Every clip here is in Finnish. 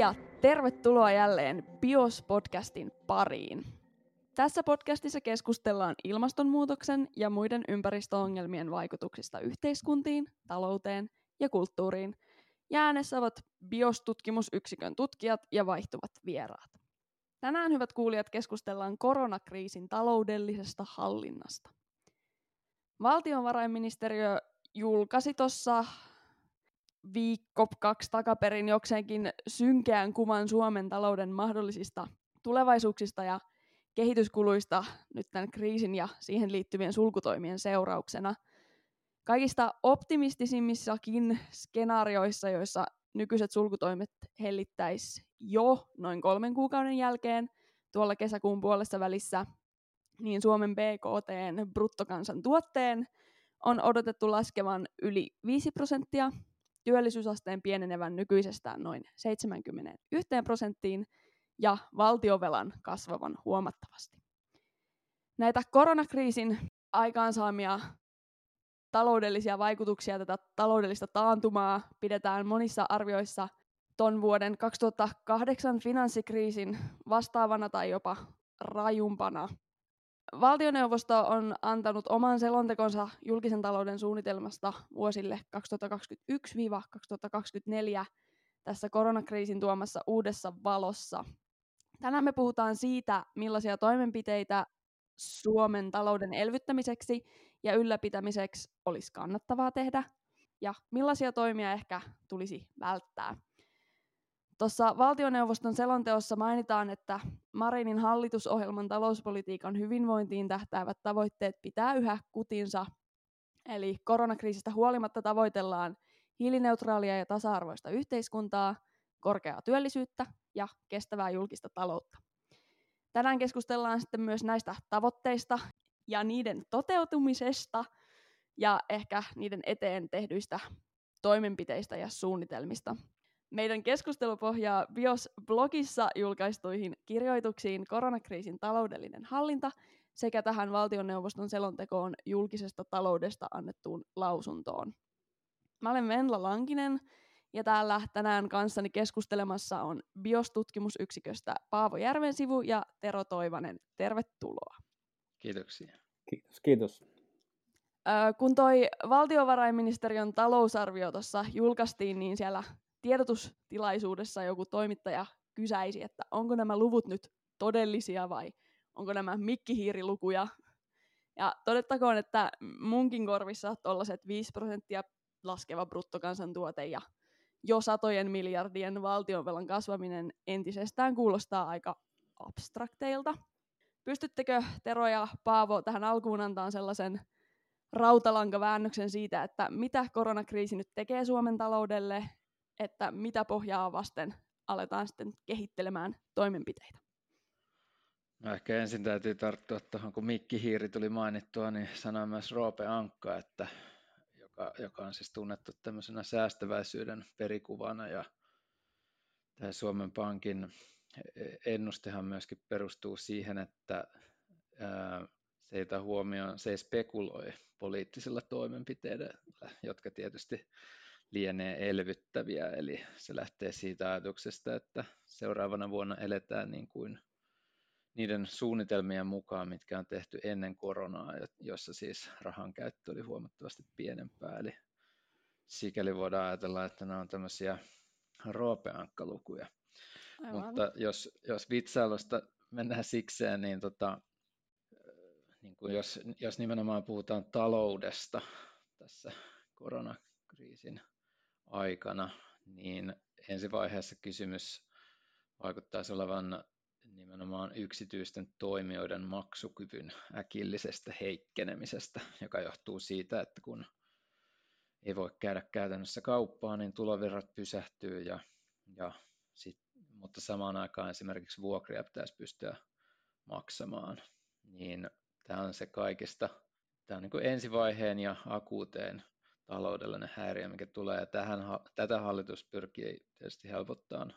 ja tervetuloa jälleen BIOS-podcastin pariin. Tässä podcastissa keskustellaan ilmastonmuutoksen ja muiden ympäristöongelmien vaikutuksista yhteiskuntiin, talouteen ja kulttuuriin. Ja äänessä ovat BIOS-tutkimusyksikön tutkijat ja vaihtuvat vieraat. Tänään, hyvät kuulijat, keskustellaan koronakriisin taloudellisesta hallinnasta. Valtiovarainministeriö julkaisi tuossa viikko kaksi takaperin jokseenkin synkeän kuvan Suomen talouden mahdollisista tulevaisuuksista ja kehityskuluista nyt tämän kriisin ja siihen liittyvien sulkutoimien seurauksena. Kaikista optimistisimmissakin skenaarioissa, joissa nykyiset sulkutoimet hellittäisi jo noin kolmen kuukauden jälkeen tuolla kesäkuun puolessa välissä, niin Suomen BKT, bruttokansantuotteen, on odotettu laskevan yli 5 prosenttia, työllisyysasteen pienenevän nykyisestään noin 71 prosenttiin ja valtiovelan kasvavan huomattavasti. Näitä koronakriisin aikaansaamia taloudellisia vaikutuksia, tätä taloudellista taantumaa pidetään monissa arvioissa ton vuoden 2008 finanssikriisin vastaavana tai jopa rajumpana. Valtioneuvosto on antanut oman selontekonsa julkisen talouden suunnitelmasta vuosille 2021-2024 tässä koronakriisin tuomassa uudessa valossa. Tänään me puhutaan siitä, millaisia toimenpiteitä Suomen talouden elvyttämiseksi ja ylläpitämiseksi olisi kannattavaa tehdä ja millaisia toimia ehkä tulisi välttää. Tuossa valtioneuvoston selonteossa mainitaan, että Marinin hallitusohjelman talouspolitiikan hyvinvointiin tähtäävät tavoitteet pitää yhä kutinsa. Eli koronakriisistä huolimatta tavoitellaan hiilineutraalia ja tasa-arvoista yhteiskuntaa, korkeaa työllisyyttä ja kestävää julkista taloutta. Tänään keskustellaan sitten myös näistä tavoitteista ja niiden toteutumisesta ja ehkä niiden eteen tehdyistä toimenpiteistä ja suunnitelmista. Meidän keskustelu pohjaa BIOS-blogissa julkaistuihin kirjoituksiin koronakriisin taloudellinen hallinta sekä tähän valtioneuvoston selontekoon julkisesta taloudesta annettuun lausuntoon. Mä olen Venla Lankinen ja täällä tänään kanssani keskustelemassa on BIOS-tutkimusyksiköstä Paavo Järvensivu ja Tero Toivanen. Tervetuloa. Kiitoksia. Kiitos, kiitos. kun toi valtiovarainministeriön talousarvio tuossa julkaistiin, niin siellä tiedotustilaisuudessa joku toimittaja kysäisi, että onko nämä luvut nyt todellisia vai onko nämä mikkihiirilukuja. Ja todettakoon, että munkin korvissa tuollaiset 5 prosenttia laskeva bruttokansantuote ja jo satojen miljardien valtionvelan kasvaminen entisestään kuulostaa aika abstrakteilta. Pystyttekö Tero ja Paavo tähän alkuun antaa sellaisen rautalankaväännöksen siitä, että mitä koronakriisi nyt tekee Suomen taloudelle että mitä pohjaa vasten aletaan sitten kehittelemään toimenpiteitä. No ehkä ensin täytyy tarttua tuohon, kun Mikki Hiiri tuli mainittua, niin sanoin myös Roope Ankka, että joka, joka on siis tunnettu tämmöisenä säästäväisyyden perikuvana ja tämä Suomen Pankin ennustehan myöskin perustuu siihen, että ää, se ei huomioon, se ei spekuloi poliittisilla toimenpiteillä, jotka tietysti lienee elvyttäviä, eli se lähtee siitä ajatuksesta, että seuraavana vuonna eletään niin kuin niiden suunnitelmien mukaan, mitkä on tehty ennen koronaa, jossa siis rahan käyttö oli huomattavasti pienempää, eli sikäli voidaan ajatella, että nämä on tämmöisiä roopeankkalukuja. Aivan. Mutta jos, jos vitsailusta mennään sikseen, niin, tota, niin kuin jos, jos nimenomaan puhutaan taloudesta tässä koronakriisin aikana, niin ensivaiheessa kysymys vaikuttaisi olevan nimenomaan yksityisten toimijoiden maksukyvyn äkillisestä heikkenemisestä, joka johtuu siitä, että kun ei voi käydä käytännössä kauppaa, niin tulovirrat pysähtyy, ja, ja sit, mutta samaan aikaan esimerkiksi vuokria pitäisi pystyä maksamaan. Niin tämä on se kaikista, tämä on niin ensivaiheen ja akuuteen taloudellinen häiriö, mikä tulee. Tähän, tätä hallitus pyrkii tietysti helpottamaan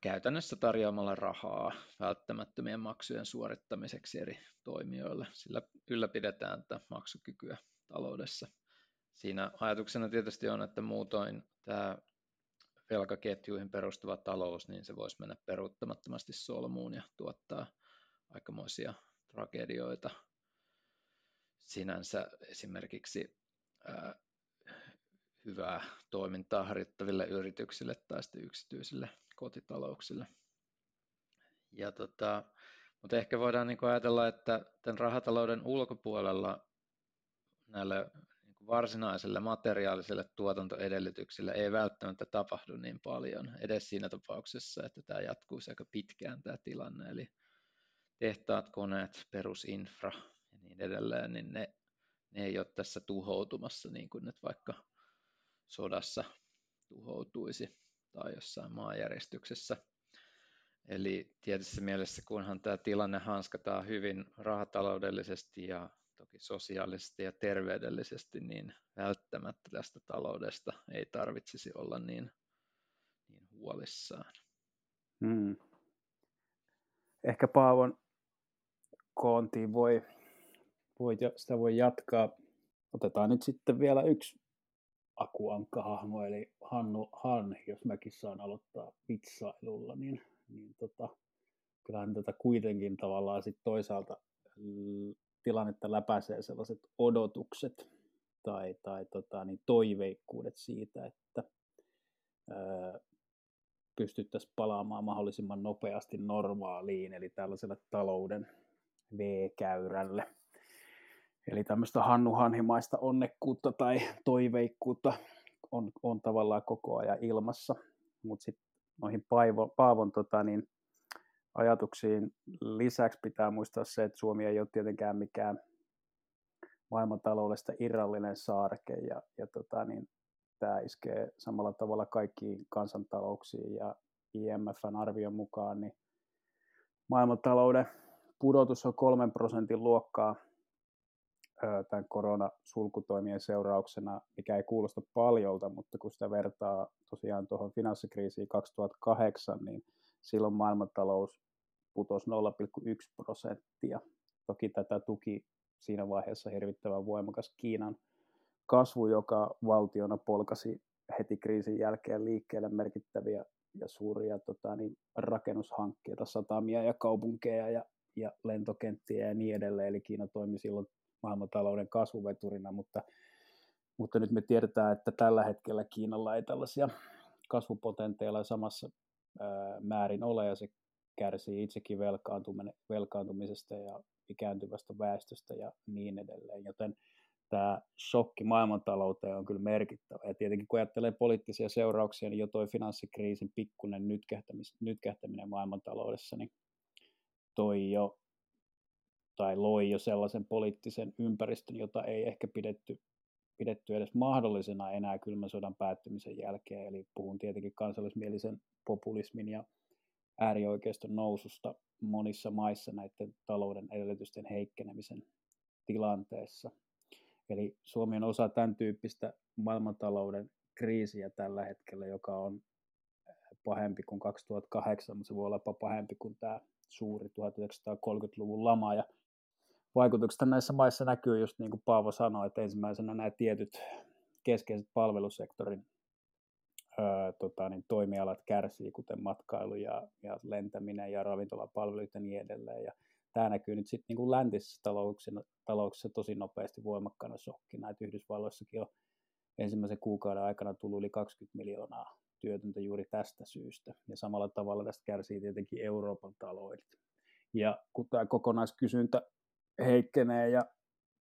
käytännössä tarjoamalla rahaa välttämättömien maksujen suorittamiseksi eri toimijoille. Sillä ylläpidetään tätä maksukykyä taloudessa. Siinä ajatuksena tietysti on, että muutoin tämä velkaketjuihin perustuva talous, niin se voisi mennä peruuttamattomasti solmuun ja tuottaa aikamoisia tragedioita. Sinänsä esimerkiksi ää, hyvää toimintaa harjoittaville yrityksille tai sitten yksityisille kotitalouksille. Ja tota, mutta ehkä voidaan niin ajatella, että tämän rahatalouden ulkopuolella näille niin varsinaisille materiaalisille tuotantoedellytyksille ei välttämättä tapahdu niin paljon, edes siinä tapauksessa, että tämä jatkuisi aika pitkään tämä tilanne. Eli tehtaat, koneet, perusinfra ja niin edelleen, niin ne, ne ei ole tässä tuhoutumassa niin kuin nyt vaikka sodassa tuhoutuisi tai jossain maanjäristyksessä. Eli tietyssä mielessä, kunhan tämä tilanne hanskataan hyvin rahataloudellisesti ja toki sosiaalisesti ja terveydellisesti, niin välttämättä tästä taloudesta ei tarvitsisi olla niin, niin huolissaan. Hmm. Ehkä Paavon koontiin voi, voi, sitä voi jatkaa. Otetaan nyt sitten vielä yksi akuankka-hahmo, eli Hannu Han, jos mäkin saan aloittaa vitsailulla, niin, niin tota, kyllähän tätä kuitenkin tavallaan sit toisaalta tilannetta läpäisee sellaiset odotukset tai, tai tota, niin toiveikkuudet siitä, että ää, pystyttäisiin palaamaan mahdollisimman nopeasti normaaliin, eli tällaiselle talouden V-käyrälle. Eli tämmöistä Hannu Hanhimaista onnekkuutta tai toiveikkuutta on, on tavallaan koko ajan ilmassa. Mutta sitten noihin Paavon, Paavon tota, niin, ajatuksiin lisäksi pitää muistaa se, että Suomi ei ole tietenkään mikään maailmantaloudesta irrallinen saareke ja, ja tota, niin, tämä iskee samalla tavalla kaikkiin kansantalouksiin ja IMFn arvion mukaan niin maailmantalouden pudotus on kolmen prosentin luokkaa tämän koronasulkutoimien seurauksena, mikä ei kuulosta paljolta, mutta kun sitä vertaa tosiaan tuohon finanssikriisiin 2008, niin silloin maailmantalous putosi 0,1 prosenttia. Toki tätä tuki siinä vaiheessa hirvittävän voimakas Kiinan kasvu, joka valtiona polkasi heti kriisin jälkeen liikkeelle merkittäviä ja suuria tota, niin, rakennushankkeita, satamia ja kaupunkeja ja, ja lentokenttiä ja niin edelleen. Eli Kiina toimi silloin maailmantalouden kasvuveturina, mutta, mutta nyt me tiedetään, että tällä hetkellä Kiinalla ei tällaisia kasvupotenteilla samassa ää, määrin ole, ja se kärsii itsekin velkaantumisesta ja ikääntyvästä väestöstä ja niin edelleen, joten tämä shokki maailmantalouteen on kyllä merkittävä. Ja tietenkin kun ajattelee poliittisia seurauksia, niin jo tuo finanssikriisin pikkuinen nytkähtäminen maailmantaloudessa, niin toi jo tai loi jo sellaisen poliittisen ympäristön, jota ei ehkä pidetty, pidetty edes mahdollisena enää kylmän sodan päättymisen jälkeen. Eli puhun tietenkin kansallismielisen populismin ja äärioikeiston noususta monissa maissa näiden talouden edellytysten heikkenemisen tilanteessa. Eli Suomi on osa tämän tyyppistä maailmantalouden kriisiä tällä hetkellä, joka on pahempi kuin 2008, mutta se voi olla pahempi kuin tämä suuri 1930-luvun lama. Ja vaikutukset näissä maissa näkyy just niin kuin Paavo sanoi, että ensimmäisenä nämä tietyt keskeiset palvelusektorin ää, tota, niin toimialat kärsii, kuten matkailu ja, ja lentäminen ja ravintolapalvelut ja niin edelleen. Ja tämä näkyy nyt sitten niin läntisessä talouksissa, talouksissa tosi nopeasti voimakkaana shokkina, että Yhdysvalloissakin on ensimmäisen kuukauden aikana tullut yli 20 miljoonaa työtöntä juuri tästä syystä. Ja samalla tavalla tästä kärsii tietenkin Euroopan taloudet. Ja kun tämä kokonaiskysyntä heikkenee ja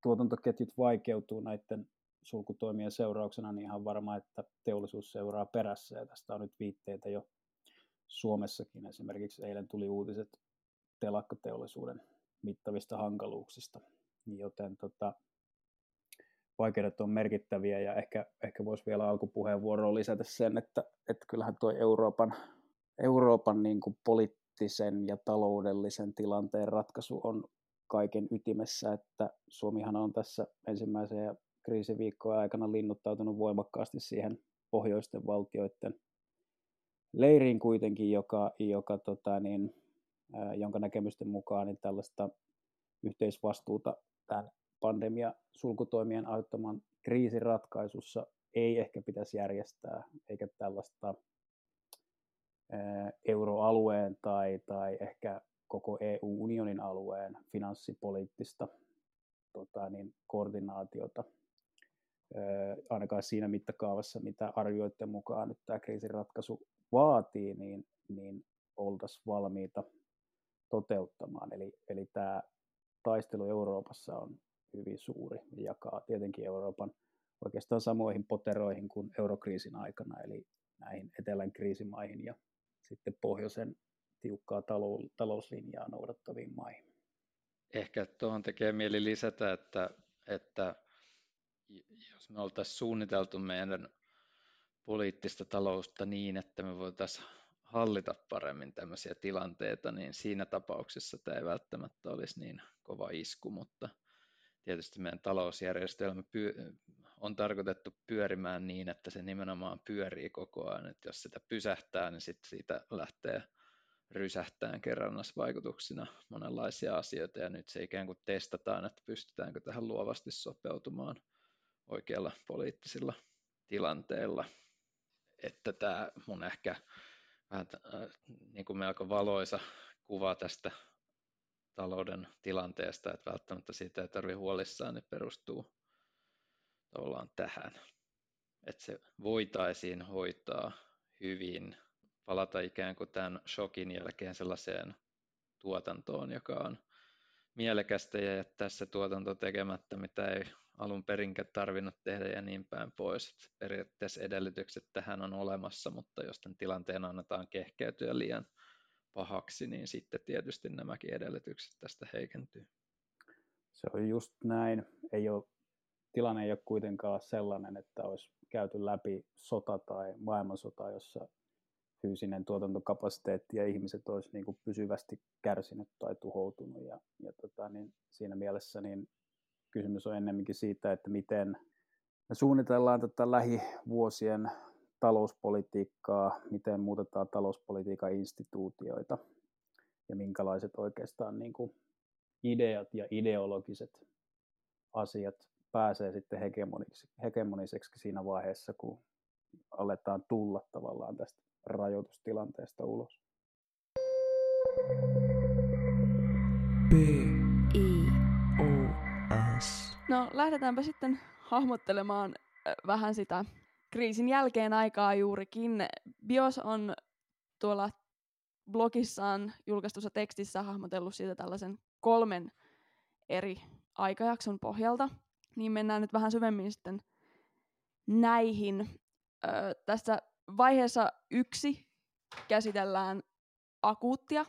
tuotantoketjut vaikeutuu näiden sulkutoimien seurauksena, niin ihan varma, että teollisuus seuraa perässä. Ja tästä on nyt viitteitä jo Suomessakin. Esimerkiksi eilen tuli uutiset telakkateollisuuden mittavista hankaluuksista, joten tota, vaikeudet on merkittäviä ja ehkä, ehkä voisi vielä alkupuheenvuoroon lisätä sen, että, että kyllähän tuo Euroopan, Euroopan niin kuin poliittisen ja taloudellisen tilanteen ratkaisu on kaiken ytimessä, että Suomihan on tässä ensimmäisen kriisiviikkojen aikana linnuttautunut voimakkaasti siihen pohjoisten valtioiden leiriin kuitenkin, joka, joka tota, niin, jonka näkemysten mukaan niin tällaista yhteisvastuuta tämän pandemia sulkutoimien aiheuttaman kriisin ratkaisussa ei ehkä pitäisi järjestää, eikä tällaista euroalueen tai, tai ehkä koko EU-unionin alueen finanssipoliittista tota, niin, koordinaatiota, ainakaan siinä mittakaavassa, mitä arvioiden mukaan nyt tämä kriisin ratkaisu vaatii, niin, niin oltaisiin valmiita toteuttamaan. Eli, eli tämä taistelu Euroopassa on hyvin suuri ja jakaa tietenkin Euroopan oikeastaan samoihin poteroihin kuin eurokriisin aikana, eli näihin etelän kriisimaihin ja sitten pohjoisen tiukkaa talouslinjaa noudattaviin maihin. Ehkä tuohon tekee mieli lisätä, että, että jos me oltaisiin suunniteltu meidän poliittista talousta niin, että me voitaisiin hallita paremmin tämmöisiä tilanteita, niin siinä tapauksessa tämä ei välttämättä olisi niin kova isku, mutta tietysti meidän talousjärjestelmä on tarkoitettu pyörimään niin, että se nimenomaan pyörii koko ajan, että jos sitä pysähtää, niin sitten siitä lähtee rysähtään kerrannasvaikutuksina monenlaisia asioita, ja nyt se ikään kuin testataan, että pystytäänkö tähän luovasti sopeutumaan oikeilla poliittisilla tilanteilla. Että tämä mun ehkä vähän äh, niin kuin melko valoisa kuva tästä talouden tilanteesta, että välttämättä siitä ei tarvitse huolissaan, niin perustuu tavallaan tähän. Että se voitaisiin hoitaa hyvin, palata ikään kuin tämän shokin jälkeen sellaiseen tuotantoon, joka on mielekästä ja jättää se tuotanto tekemättä, mitä ei alun perinkään tarvinnut tehdä ja niin päin pois. Että periaatteessa edellytykset tähän on olemassa, mutta jos tämän tilanteen annetaan kehkeytyä liian pahaksi, niin sitten tietysti nämäkin edellytykset tästä heikentyy. Se on just näin. Ei ole, tilanne ei ole kuitenkaan sellainen, että olisi käyty läpi sota tai maailmansota, jossa fyysinen tuotantokapasiteetti ja ihmiset olisi niin kuin pysyvästi kärsinyt tai tuhoutunut. Ja, ja tota, niin siinä mielessä niin kysymys on ennemminkin siitä, että miten me suunnitellaan tätä lähivuosien talouspolitiikkaa, miten muutetaan talouspolitiikan instituutioita ja minkälaiset oikeastaan niin kuin ideat ja ideologiset asiat pääsee sitten hegemoniseksi siinä vaiheessa, kun aletaan tulla tavallaan tästä rajoitustilanteesta ulos. B. I. O. S. No lähdetäänpä sitten hahmottelemaan vähän sitä kriisin jälkeen aikaa juurikin. Bios on tuolla blogissaan julkaistussa tekstissä hahmotellut siitä tällaisen kolmen eri aikajakson pohjalta. Niin mennään nyt vähän syvemmin sitten näihin. Öö, tässä vaiheessa yksi käsitellään akuuttia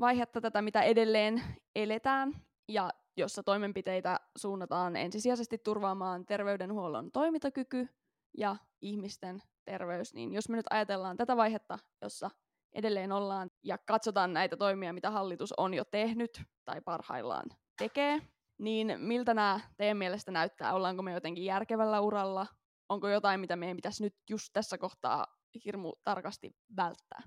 vaihetta tätä, mitä edelleen eletään, ja jossa toimenpiteitä suunnataan ensisijaisesti turvaamaan terveydenhuollon toimintakyky ja ihmisten terveys. Niin jos me nyt ajatellaan tätä vaihetta, jossa edelleen ollaan ja katsotaan näitä toimia, mitä hallitus on jo tehnyt tai parhaillaan tekee, niin miltä nämä teidän mielestä näyttää? Ollaanko me jotenkin järkevällä uralla? Onko jotain, mitä meidän pitäisi nyt just tässä kohtaa hirmu tarkasti välttää?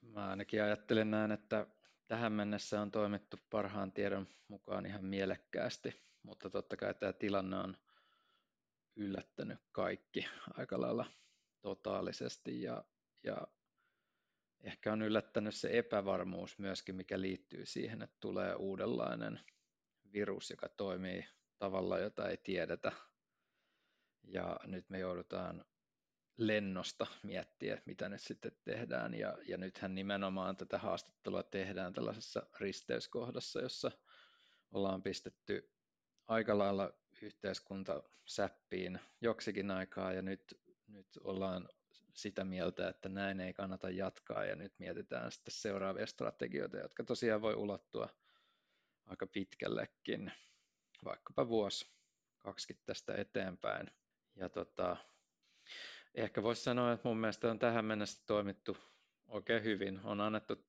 Mä ainakin ajattelen näin, että tähän mennessä on toimittu parhaan tiedon mukaan ihan mielekkäästi, mutta totta kai tämä tilanne on yllättänyt kaikki aika lailla totaalisesti ja, ja ehkä on yllättänyt se epävarmuus myöskin, mikä liittyy siihen, että tulee uudenlainen virus, joka toimii tavalla, jota ei tiedetä. Ja nyt me joudutaan lennosta miettiä, mitä nyt sitten tehdään. Ja, ja nythän nimenomaan tätä haastattelua tehdään tällaisessa risteyskohdassa, jossa ollaan pistetty aika lailla yhteiskunta säppiin joksikin aikaa ja nyt, nyt ollaan sitä mieltä, että näin ei kannata jatkaa ja nyt mietitään sitten seuraavia strategioita, jotka tosiaan voi ulottua aika pitkällekin, vaikkapa vuosi, kaksi tästä eteenpäin. Ja tota, ehkä voisi sanoa, että mun mielestä on tähän mennessä toimittu oikein hyvin. On annettu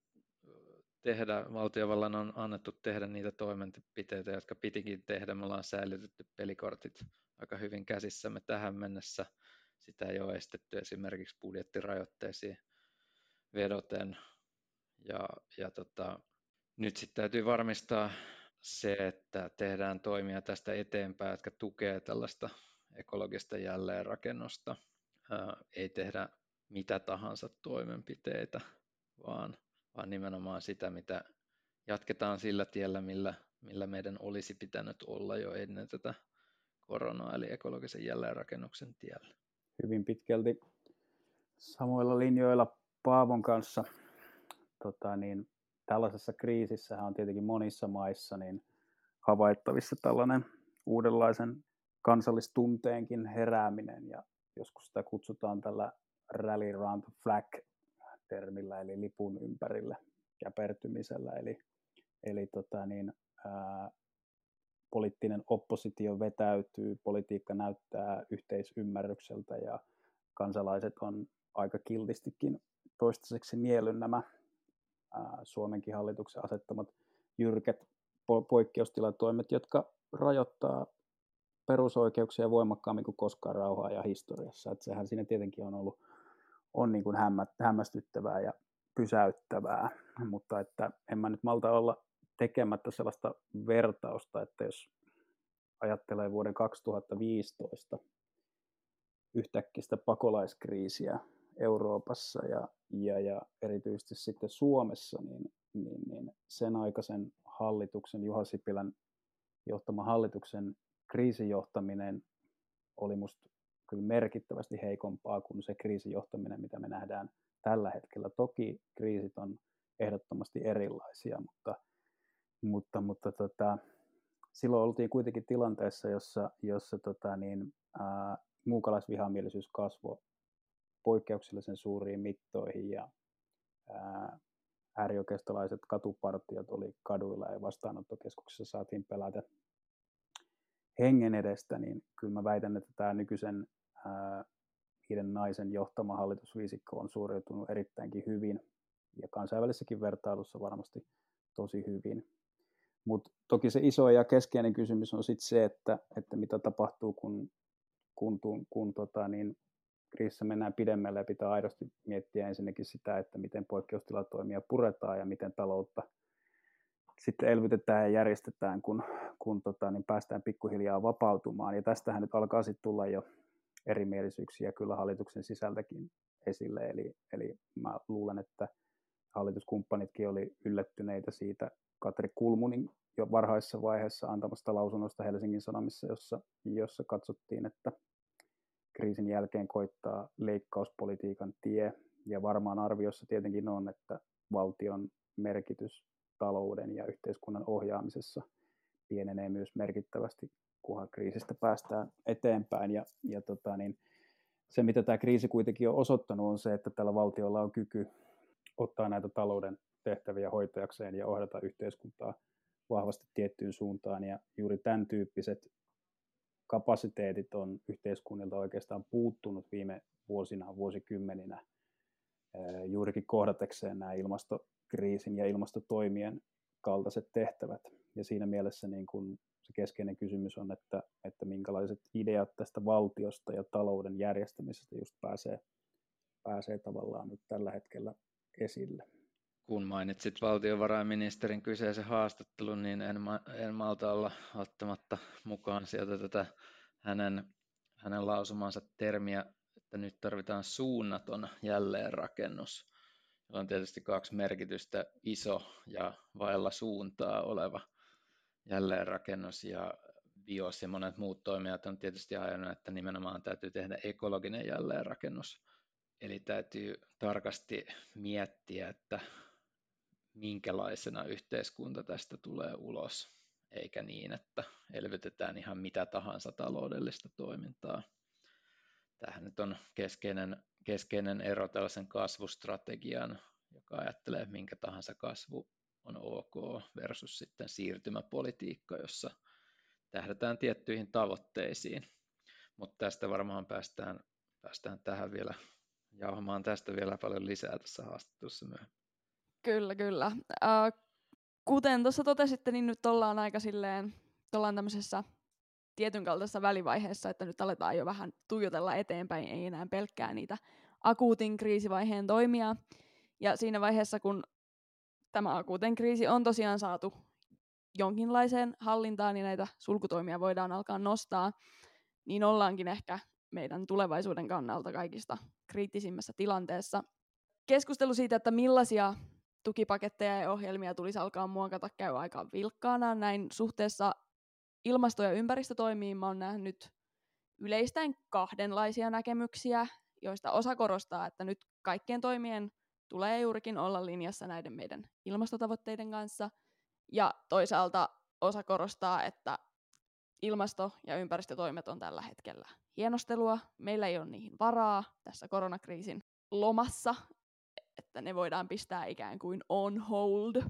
tehdä, valtiovallan on annettu tehdä niitä toimenpiteitä, jotka pitikin tehdä. Me ollaan säilytetty pelikortit aika hyvin käsissämme tähän mennessä. Sitä ei ole estetty esimerkiksi budjettirajoitteisiin vedoten. Ja, ja tota, nyt sitten täytyy varmistaa se, että tehdään toimia tästä eteenpäin, jotka tukee tällaista ekologista jälleenrakennusta. Ei tehdä mitä tahansa toimenpiteitä, vaan, vaan nimenomaan sitä, mitä jatketaan sillä tiellä, millä, millä meidän olisi pitänyt olla jo ennen tätä koronaa, eli ekologisen jälleenrakennuksen tiellä. Hyvin pitkälti samoilla linjoilla Paavon kanssa. Tota, niin, tällaisessa kriisissä on tietenkin monissa maissa niin havaittavissa tällainen uudenlaisen kansallistunteenkin herääminen ja joskus sitä kutsutaan tällä rally round the flag termillä eli lipun ympärille käpertymisellä. Eli, eli tota niin, ää, poliittinen oppositio vetäytyy, politiikka näyttää yhteisymmärrykseltä ja kansalaiset on aika kiltistikin toistaiseksi nielyn nämä ää, Suomenkin hallituksen asettamat jyrkät po- poikkeustilatoimet, jotka rajoittaa perusoikeuksia voimakkaammin kuin koskaan rauhaa ja historiassa. Et sehän siinä tietenkin on ollut on niin kuin hämmä, hämmästyttävää ja pysäyttävää, mutta että en mä nyt malta olla tekemättä sellaista vertausta, että jos ajattelee vuoden 2015 yhtäkkistä pakolaiskriisiä Euroopassa ja, ja, ja erityisesti sitten Suomessa, niin, niin, niin sen aikaisen hallituksen, Juha Sipilän johtama hallituksen kriisijohtaminen oli musta kyllä merkittävästi heikompaa kuin se kriisijohtaminen, mitä me nähdään tällä hetkellä. Toki kriisit on ehdottomasti erilaisia, mutta, mutta, mutta tota, silloin oltiin kuitenkin tilanteessa, jossa, jossa tota, niin, ää, muukalaisvihamielisyys kasvoi poikkeuksellisen suuriin mittoihin ja ää, äärioikeistolaiset katupartiot oli kaduilla ja vastaanottokeskuksessa saatiin pelätä hengen edestä, niin kyllä mä väitän, että tämä nykyisen viiden naisen johtama hallitusviisikko on suoriutunut erittäinkin hyvin ja kansainvälisessäkin vertailussa varmasti tosi hyvin. Mutta toki se iso ja keskeinen kysymys on sitten se, että, että mitä tapahtuu, kun, kun, kun, kun tota, niin, kriisissä mennään pidemmälle ja pitää aidosti miettiä ensinnäkin sitä, että miten poikkeustilatoimia puretaan ja miten taloutta sitten elvytetään ja järjestetään, kun, kun tota, niin päästään pikkuhiljaa vapautumaan. Ja tästähän nyt alkaa sitten tulla jo erimielisyyksiä kyllä hallituksen sisältäkin esille. Eli, eli mä luulen, että hallituskumppanitkin oli yllättyneitä siitä Katri Kulmunin jo varhaisessa vaiheessa antamasta lausunnosta Helsingin Sanomissa, jossa, jossa katsottiin, että kriisin jälkeen koittaa leikkauspolitiikan tie. Ja varmaan arviossa tietenkin on, että valtion merkitys talouden ja yhteiskunnan ohjaamisessa pienenee myös merkittävästi, kunhan kriisistä päästään eteenpäin. Ja, ja tota, niin se, mitä tämä kriisi kuitenkin on osoittanut, on se, että tällä valtiolla on kyky ottaa näitä talouden tehtäviä hoitajakseen ja ohjata yhteiskuntaa vahvasti tiettyyn suuntaan. Ja juuri tämän tyyppiset kapasiteetit on yhteiskunnilta oikeastaan puuttunut viime vuosina, vuosikymmeninä juurikin kohdatekseen nämä ilmastokriisin ja ilmastotoimien kaltaiset tehtävät. Ja siinä mielessä niin kun se keskeinen kysymys on, että, että minkälaiset ideat tästä valtiosta ja talouden järjestämisestä just pääsee, pääsee tavallaan nyt tällä hetkellä esille. Kun mainitsit valtiovarainministerin kyseisen haastattelun, niin en, ma- en malta olla ottamatta mukaan sieltä tätä hänen, hänen lausumansa termiä, että nyt tarvitaan suunnaton jälleenrakennus, on tietysti kaksi merkitystä, iso ja vailla suuntaa oleva jälleenrakennus ja bios ja monet muut toimijat on tietysti ajanut, että nimenomaan täytyy tehdä ekologinen jälleenrakennus. Eli täytyy tarkasti miettiä, että minkälaisena yhteiskunta tästä tulee ulos, eikä niin, että elvytetään ihan mitä tahansa taloudellista toimintaa. Tähän nyt on keskeinen, keskeinen ero tällaisen kasvustrategian, joka ajattelee, minkä tahansa kasvu on ok versus sitten siirtymäpolitiikka, jossa tähdätään tiettyihin tavoitteisiin. Mutta tästä varmaan päästään, päästään tähän vielä jauhamaan tästä vielä paljon lisää tässä haastattelussa myöhemmin. Kyllä, kyllä. Äh, kuten tuossa totesitte, niin nyt ollaan aika silleen, ollaan tämmöisessä tietyn kaltaisessa välivaiheessa, että nyt aletaan jo vähän tuijotella eteenpäin, ei enää pelkkää niitä akuutin kriisivaiheen toimia. Ja siinä vaiheessa, kun tämä akuuten kriisi on tosiaan saatu jonkinlaiseen hallintaan, niin näitä sulkutoimia voidaan alkaa nostaa, niin ollaankin ehkä meidän tulevaisuuden kannalta kaikista kriittisimmässä tilanteessa. Keskustelu siitä, että millaisia tukipaketteja ja ohjelmia tulisi alkaa muokata, käy aika vilkkaana. Näin suhteessa ilmasto- ja ympäristötoimiin mä oon nähnyt yleistäen kahdenlaisia näkemyksiä, joista osa korostaa, että nyt kaikkien toimien tulee juurikin olla linjassa näiden meidän ilmastotavoitteiden kanssa. Ja toisaalta osa korostaa, että ilmasto- ja ympäristötoimet on tällä hetkellä hienostelua. Meillä ei ole niihin varaa tässä koronakriisin lomassa, että ne voidaan pistää ikään kuin on hold.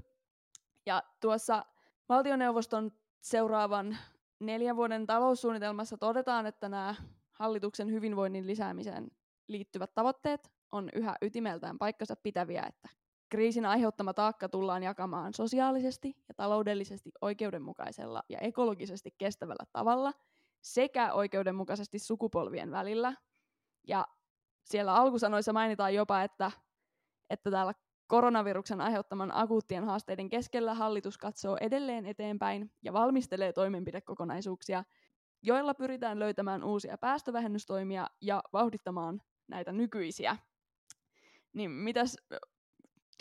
Ja tuossa valtioneuvoston seuraavan neljän vuoden taloussuunnitelmassa todetaan, että nämä hallituksen hyvinvoinnin lisäämiseen liittyvät tavoitteet on yhä ytimeltään paikkansa pitäviä, että kriisin aiheuttama taakka tullaan jakamaan sosiaalisesti ja taloudellisesti oikeudenmukaisella ja ekologisesti kestävällä tavalla sekä oikeudenmukaisesti sukupolvien välillä. Ja siellä alkusanoissa mainitaan jopa, että, että täällä koronaviruksen aiheuttaman akuuttien haasteiden keskellä hallitus katsoo edelleen eteenpäin ja valmistelee toimenpidekokonaisuuksia, joilla pyritään löytämään uusia päästövähennystoimia ja vauhdittamaan näitä nykyisiä. Niin mitäs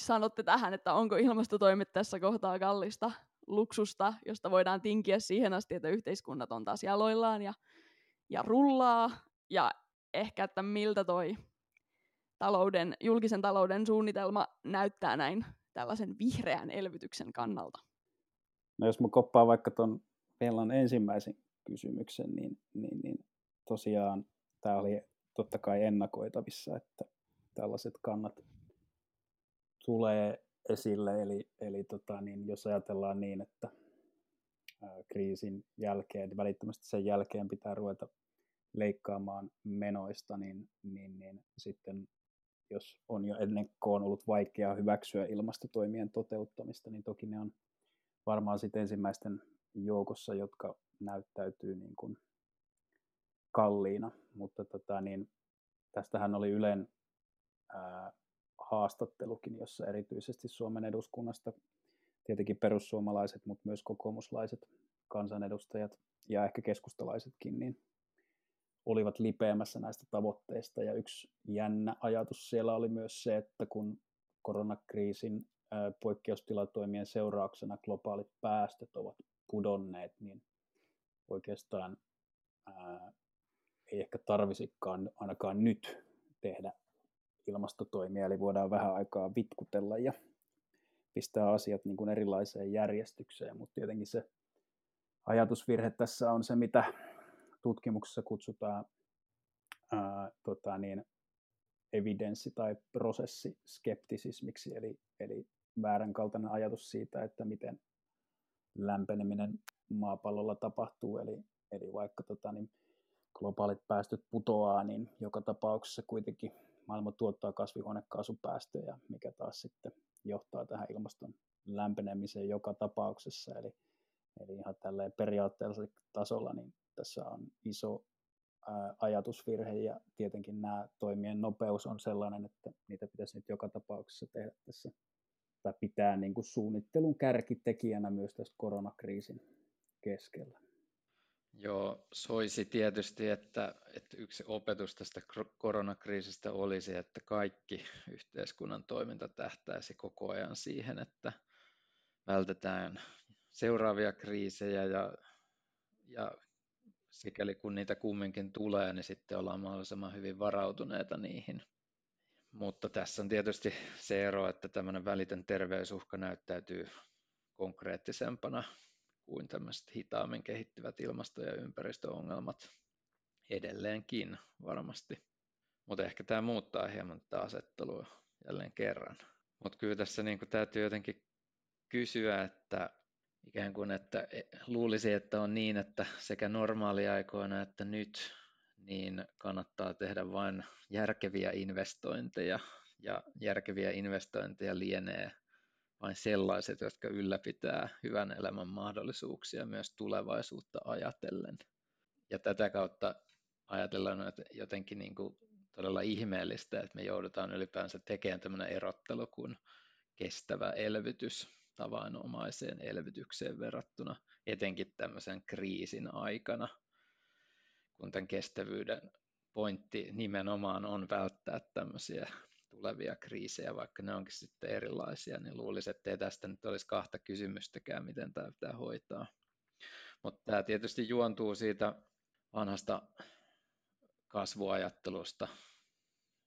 sanotte tähän, että onko ilmastotoimet tässä kohtaa kallista luksusta, josta voidaan tinkiä siihen asti, että yhteiskunnat on taas jaloillaan ja, ja rullaa, ja ehkä, että miltä toi talouden, julkisen talouden suunnitelma näyttää näin tällaisen vihreän elvytyksen kannalta? No jos mä koppaan vaikka tuon Pellan ensimmäisen kysymyksen, niin, niin, niin tosiaan tämä oli totta kai ennakoitavissa, että tällaiset kannat tulee esille. Eli, eli tota, niin jos ajatellaan niin, että kriisin jälkeen, välittömästi sen jälkeen pitää ruveta leikkaamaan menoista, niin, niin, niin sitten jos on jo ennen kuin on ollut vaikeaa hyväksyä ilmastotoimien toteuttamista, niin toki ne on varmaan sitten ensimmäisten joukossa, jotka näyttäytyy niin kuin kalliina, mutta tota, niin, tästähän oli Ylen ää, haastattelukin, jossa erityisesti Suomen eduskunnasta tietenkin perussuomalaiset, mutta myös kokoomuslaiset kansanedustajat ja ehkä keskustalaisetkin, niin olivat lipeämässä näistä tavoitteista. Ja yksi jännä ajatus siellä oli myös se, että kun koronakriisin poikkeustilatoimien seurauksena globaalit päästöt ovat pudonneet, niin oikeastaan ää, ei ehkä tarvisikaan ainakaan nyt tehdä ilmastotoimia, eli voidaan vähän aikaa vitkutella ja pistää asiat niin kuin erilaiseen järjestykseen, mutta tietenkin se ajatusvirhe tässä on se, mitä tutkimuksessa kutsutaan ää, tota niin, evidenssi- tai prosessiskeptisismiksi, eli, eli vääränkaltainen ajatus siitä, että miten lämpeneminen maapallolla tapahtuu, eli, eli vaikka tota, niin globaalit päästöt putoaa, niin joka tapauksessa kuitenkin maailma tuottaa kasvihuonekaasupäästöjä, mikä taas sitten johtaa tähän ilmaston lämpenemiseen joka tapauksessa. Eli, eli ihan tälleen periaatteellisella tasolla niin tässä on iso ajatusvirhe ja tietenkin nämä toimien nopeus on sellainen, että niitä pitäisi nyt joka tapauksessa tehdä tässä tai pitää niin kuin suunnittelun kärkitekijänä myös tästä koronakriisin keskellä. Joo, soisi tietysti, että, että yksi opetus tästä koronakriisistä olisi, että kaikki yhteiskunnan toiminta tähtäisi koko ajan siihen, että vältetään seuraavia kriisejä ja, ja sikäli kun niitä kumminkin tulee, niin sitten ollaan mahdollisimman hyvin varautuneita niihin. Mutta tässä on tietysti se ero, että tämmöinen välitön terveysuhka näyttäytyy konkreettisempana kuin tämmöiset hitaammin kehittyvät ilmasto- ja ympäristöongelmat edelleenkin varmasti. Mutta ehkä tämä muuttaa hieman tätä asettelua jälleen kerran. Mutta kyllä tässä niin täytyy jotenkin kysyä, että ikään kuin, että e, luulisi, että on niin, että sekä normaaliaikoina että nyt niin kannattaa tehdä vain järkeviä investointeja, ja järkeviä investointeja lienee vain sellaiset, jotka ylläpitää hyvän elämän mahdollisuuksia myös tulevaisuutta ajatellen. Ja tätä kautta ajatellaan, että jotenkin niin kuin todella ihmeellistä, että me joudutaan ylipäänsä tekemään tämmöinen erottelu kuin kestävä elvytys tavanomaiseen elvytykseen verrattuna, etenkin tämmöisen kriisin aikana, kun tämän kestävyyden pointti nimenomaan on välttää tämmöisiä tulevia kriisejä, vaikka ne onkin sitten erilaisia, niin luulisin, että ei tästä nyt olisi kahta kysymystäkään, miten tämä pitää hoitaa. Mutta tämä tietysti juontuu siitä vanhasta kasvuajattelusta,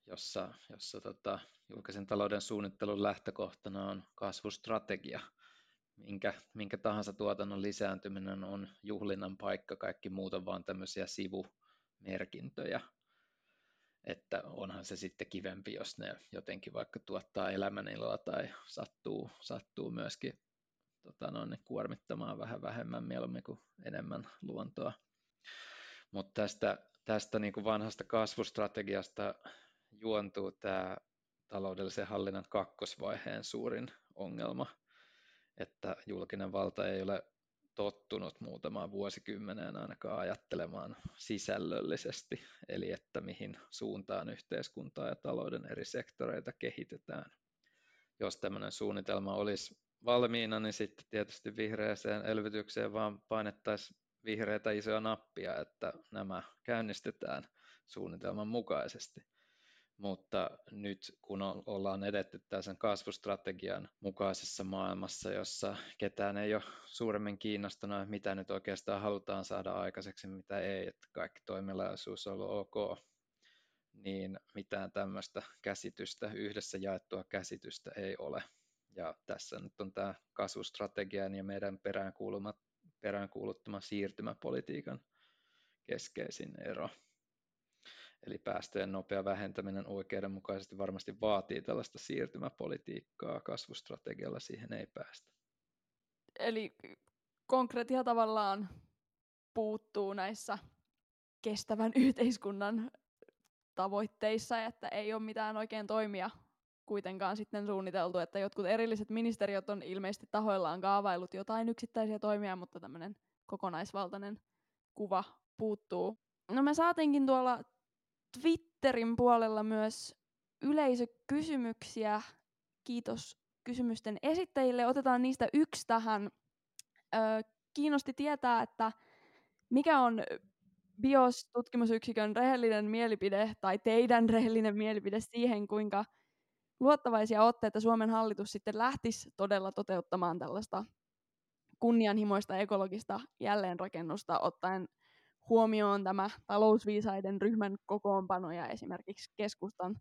jossa, jossa tota, julkisen talouden suunnittelun lähtökohtana on kasvustrategia. Minkä, minkä tahansa tuotannon lisääntyminen on juhlinnan paikka, kaikki muut on vaan tämmöisiä sivumerkintöjä. Että onhan se sitten kivempi, jos ne jotenkin vaikka tuottaa elämäniloa tai sattuu, sattuu myöskin tota noin, kuormittamaan vähän vähemmän mieluummin kuin enemmän luontoa. Mutta tästä, tästä niin kuin vanhasta kasvustrategiasta juontuu tämä taloudellisen hallinnan kakkosvaiheen suurin ongelma, että julkinen valta ei ole tottunut muutamaan vuosikymmeneen ainakaan ajattelemaan sisällöllisesti, eli että mihin suuntaan yhteiskuntaa ja talouden eri sektoreita kehitetään. Jos tämmöinen suunnitelma olisi valmiina, niin sitten tietysti vihreäseen elvytykseen vaan painettaisiin vihreitä isoja nappia, että nämä käynnistetään suunnitelman mukaisesti. Mutta nyt kun ollaan edetty sen kasvustrategian mukaisessa maailmassa, jossa ketään ei ole suuremmin kiinnostunut, mitä nyt oikeastaan halutaan saada aikaiseksi, mitä ei, että kaikki toimilaisuus on ollut ok, niin mitään tämmöistä käsitystä, yhdessä jaettua käsitystä ei ole. Ja tässä nyt on tämä kasvustrategian ja meidän peräänkuuluttama siirtymäpolitiikan keskeisin ero. Eli päästöjen nopea vähentäminen oikeudenmukaisesti varmasti vaatii tällaista siirtymäpolitiikkaa, kasvustrategialla siihen ei päästä. Eli konkreettia tavallaan puuttuu näissä kestävän yhteiskunnan tavoitteissa, että ei ole mitään oikein toimia kuitenkaan sitten suunniteltu, että jotkut erilliset ministeriöt on ilmeisesti tahoillaan kaavailut jotain yksittäisiä toimia, mutta tämmöinen kokonaisvaltainen kuva puuttuu. No me saatiinkin tuolla Twitterin puolella myös yleisökysymyksiä. Kiitos kysymysten esittäjille. Otetaan niistä yksi tähän. Ö, kiinnosti tietää, että mikä on BIOS-tutkimusyksikön rehellinen mielipide tai teidän rehellinen mielipide siihen, kuinka luottavaisia olette, että Suomen hallitus sitten lähtisi todella toteuttamaan tällaista kunnianhimoista ekologista jälleenrakennusta ottaen huomioon tämä talousviisaiden ryhmän kokoonpano ja esimerkiksi keskustan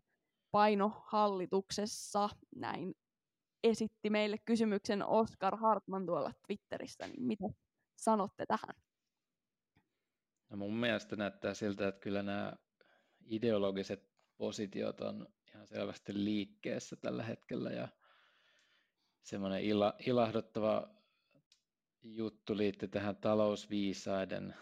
paino hallituksessa. Näin esitti meille kysymyksen Oskar Hartman tuolla Twitterissä, niin mitä sanotte tähän? No mun mielestä näyttää siltä, että kyllä nämä ideologiset positiot on ihan selvästi liikkeessä tällä hetkellä ja semmoinen ila, ilahduttava juttu liittyy tähän talousviisaiden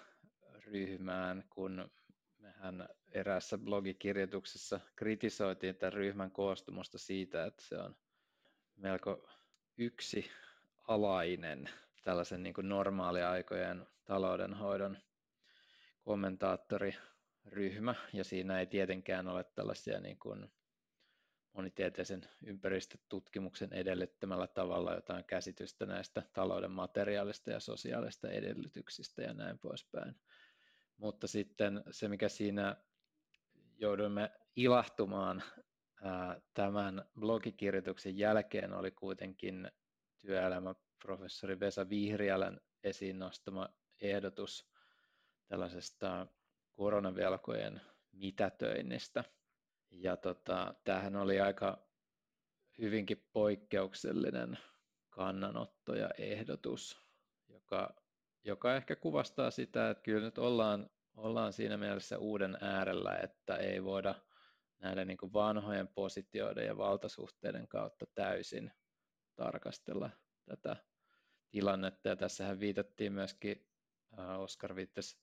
ryhmään, kun mehän eräässä blogikirjoituksessa kritisoitiin tämän ryhmän koostumusta siitä, että se on melko yksi alainen tällaisen niin kuin normaaliaikojen taloudenhoidon kommentaattoriryhmä, ja siinä ei tietenkään ole tällaisia niin kuin monitieteisen ympäristötutkimuksen edellyttämällä tavalla jotain käsitystä näistä talouden materiaalista ja sosiaalista edellytyksistä ja näin poispäin. Mutta sitten se, mikä siinä jouduimme ilahtumaan ää, tämän blogikirjoituksen jälkeen, oli kuitenkin työelämäprofessori Vesa Vihriälän esiin nostama ehdotus tällaisesta koronavelkojen mitätöinnistä. Ja tota, tämähän oli aika hyvinkin poikkeuksellinen kannanotto ja ehdotus, joka joka ehkä kuvastaa sitä, että kyllä nyt ollaan, ollaan siinä mielessä uuden äärellä, että ei voida näiden niin vanhojen positioiden ja valtasuhteiden kautta täysin tarkastella tätä tilannetta. Ja tässähän viitattiin myöskin, äh, Oskar viittasi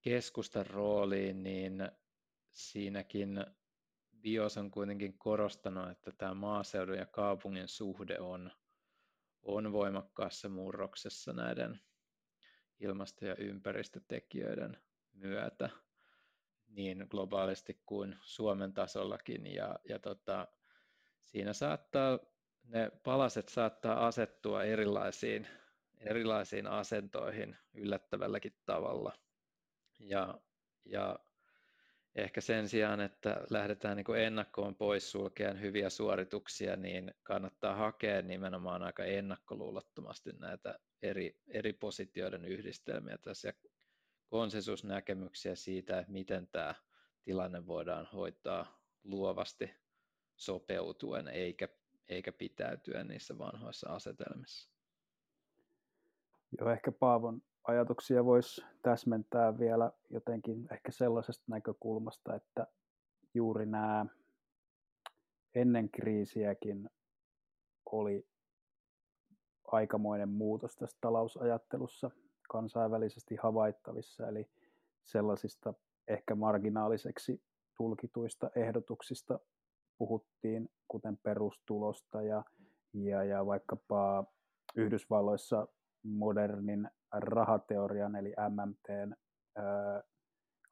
keskustan rooliin, niin siinäkin BIOS on kuitenkin korostanut, että tämä maaseudun ja kaupungin suhde on, on voimakkaassa murroksessa näiden ilmasto- ja ympäristötekijöiden myötä. niin globaalisti kuin Suomen tasollakin. Ja, ja tota, siinä saattaa, ne palaset saattaa asettua erilaisiin, erilaisiin asentoihin yllättävälläkin tavalla. Ja, ja ehkä sen sijaan, että lähdetään niin ennakkoon pois sulkeen hyviä suorituksia, niin kannattaa hakea nimenomaan aika ennakkoluulottomasti näitä eri, eri positioiden yhdistelmiä tässä konsensusnäkemyksiä siitä, että miten tämä tilanne voidaan hoitaa luovasti sopeutuen eikä, eikä pitäytyen niissä vanhoissa asetelmissa. Joo, ehkä Paavon ajatuksia voisi täsmentää vielä jotenkin ehkä sellaisesta näkökulmasta, että juuri nämä ennen kriisiäkin oli aikamoinen muutos tässä talousajattelussa kansainvälisesti havaittavissa, eli sellaisista ehkä marginaaliseksi tulkituista ehdotuksista puhuttiin, kuten perustulosta ja, ja, ja vaikkapa Yhdysvalloissa modernin rahateorian eli MMTn ää,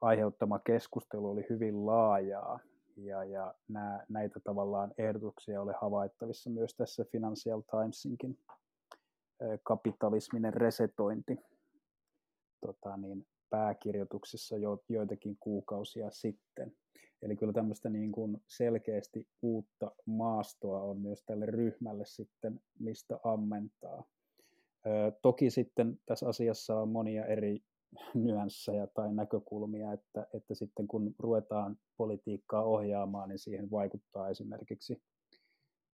aiheuttama keskustelu oli hyvin laajaa ja, ja nää, näitä tavallaan ehdotuksia oli havaittavissa myös tässä Financial Timesinkin kapitalisminen resetointi tota, niin, pääkirjoituksessa jo, joitakin kuukausia sitten. Eli kyllä tämmöistä niin kuin selkeästi uutta maastoa on myös tälle ryhmälle sitten, mistä ammentaa. Toki sitten tässä asiassa on monia eri nyansseja tai näkökulmia, että, että sitten kun ruvetaan politiikkaa ohjaamaan, niin siihen vaikuttaa esimerkiksi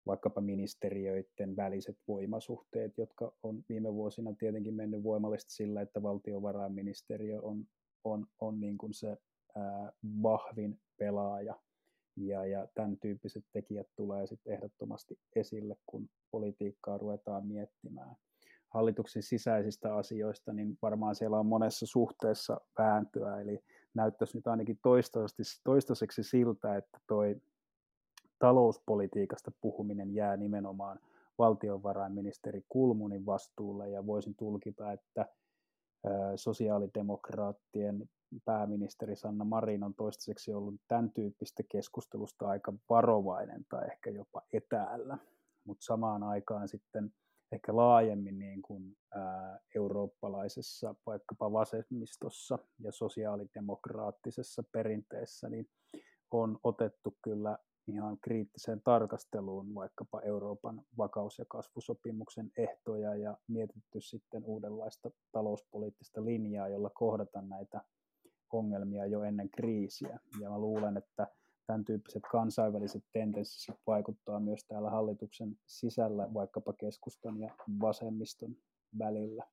vaikkapa ministeriöiden väliset voimasuhteet, jotka on viime vuosina tietenkin mennyt voimallisesti sillä, että valtiovarainministeriö on, on, on niin kuin se ää, vahvin pelaaja. Ja, ja tämän tyyppiset tekijät tulee sitten ehdottomasti esille, kun politiikkaa ruvetaan miettimään hallituksen sisäisistä asioista, niin varmaan siellä on monessa suhteessa vääntöä, eli näyttäisi nyt ainakin toistaiseksi, siltä, että toi talouspolitiikasta puhuminen jää nimenomaan valtiovarainministeri Kulmunin vastuulle, ja voisin tulkita, että sosiaalidemokraattien pääministeri Sanna Marin on toistaiseksi ollut tämän tyyppistä keskustelusta aika varovainen tai ehkä jopa etäällä, mutta samaan aikaan sitten ehkä laajemmin niin kuin, eurooppalaisessa vaikkapa vasemmistossa ja sosiaalidemokraattisessa perinteessä, niin on otettu kyllä ihan kriittiseen tarkasteluun vaikkapa Euroopan vakaus- ja kasvusopimuksen ehtoja ja mietitty sitten uudenlaista talouspoliittista linjaa, jolla kohdata näitä ongelmia jo ennen kriisiä. Ja mä luulen, että tämän tyyppiset kansainväliset tendenssit vaikuttaa myös täällä hallituksen sisällä, vaikkapa keskustan ja vasemmiston välillä.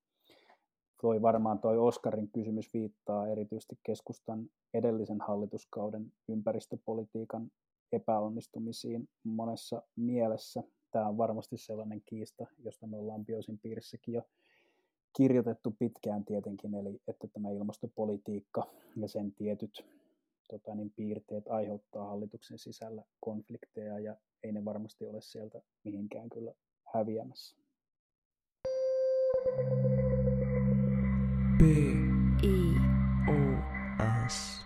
Toi varmaan toi Oskarin kysymys viittaa erityisesti keskustan edellisen hallituskauden ympäristöpolitiikan epäonnistumisiin monessa mielessä. Tämä on varmasti sellainen kiista, josta me ollaan Biosin piirissäkin jo kirjoitettu pitkään tietenkin, eli että tämä ilmastopolitiikka ja sen tietyt tota, niin piirteet aiheuttaa hallituksen sisällä konflikteja ja ei ne varmasti ole sieltä mihinkään kyllä häviämässä. B. I. O. S.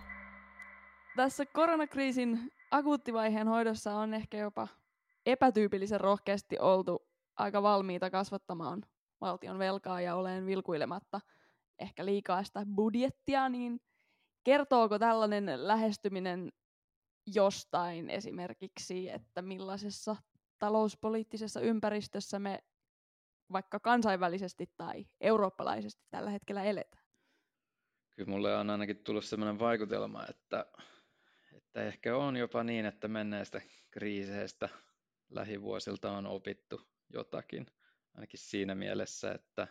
Tässä koronakriisin akuuttivaiheen hoidossa on ehkä jopa epätyypillisen rohkeasti oltu aika valmiita kasvattamaan valtion velkaa ja olen vilkuilematta ehkä liikaa sitä budjettia, niin kertooko tällainen lähestyminen jostain esimerkiksi, että millaisessa talouspoliittisessa ympäristössä me vaikka kansainvälisesti tai eurooppalaisesti tällä hetkellä eletään? Kyllä mulle on ainakin tullut sellainen vaikutelma, että, että ehkä on jopa niin, että menneistä kriiseistä lähivuosilta on opittu jotakin. Ainakin siinä mielessä, että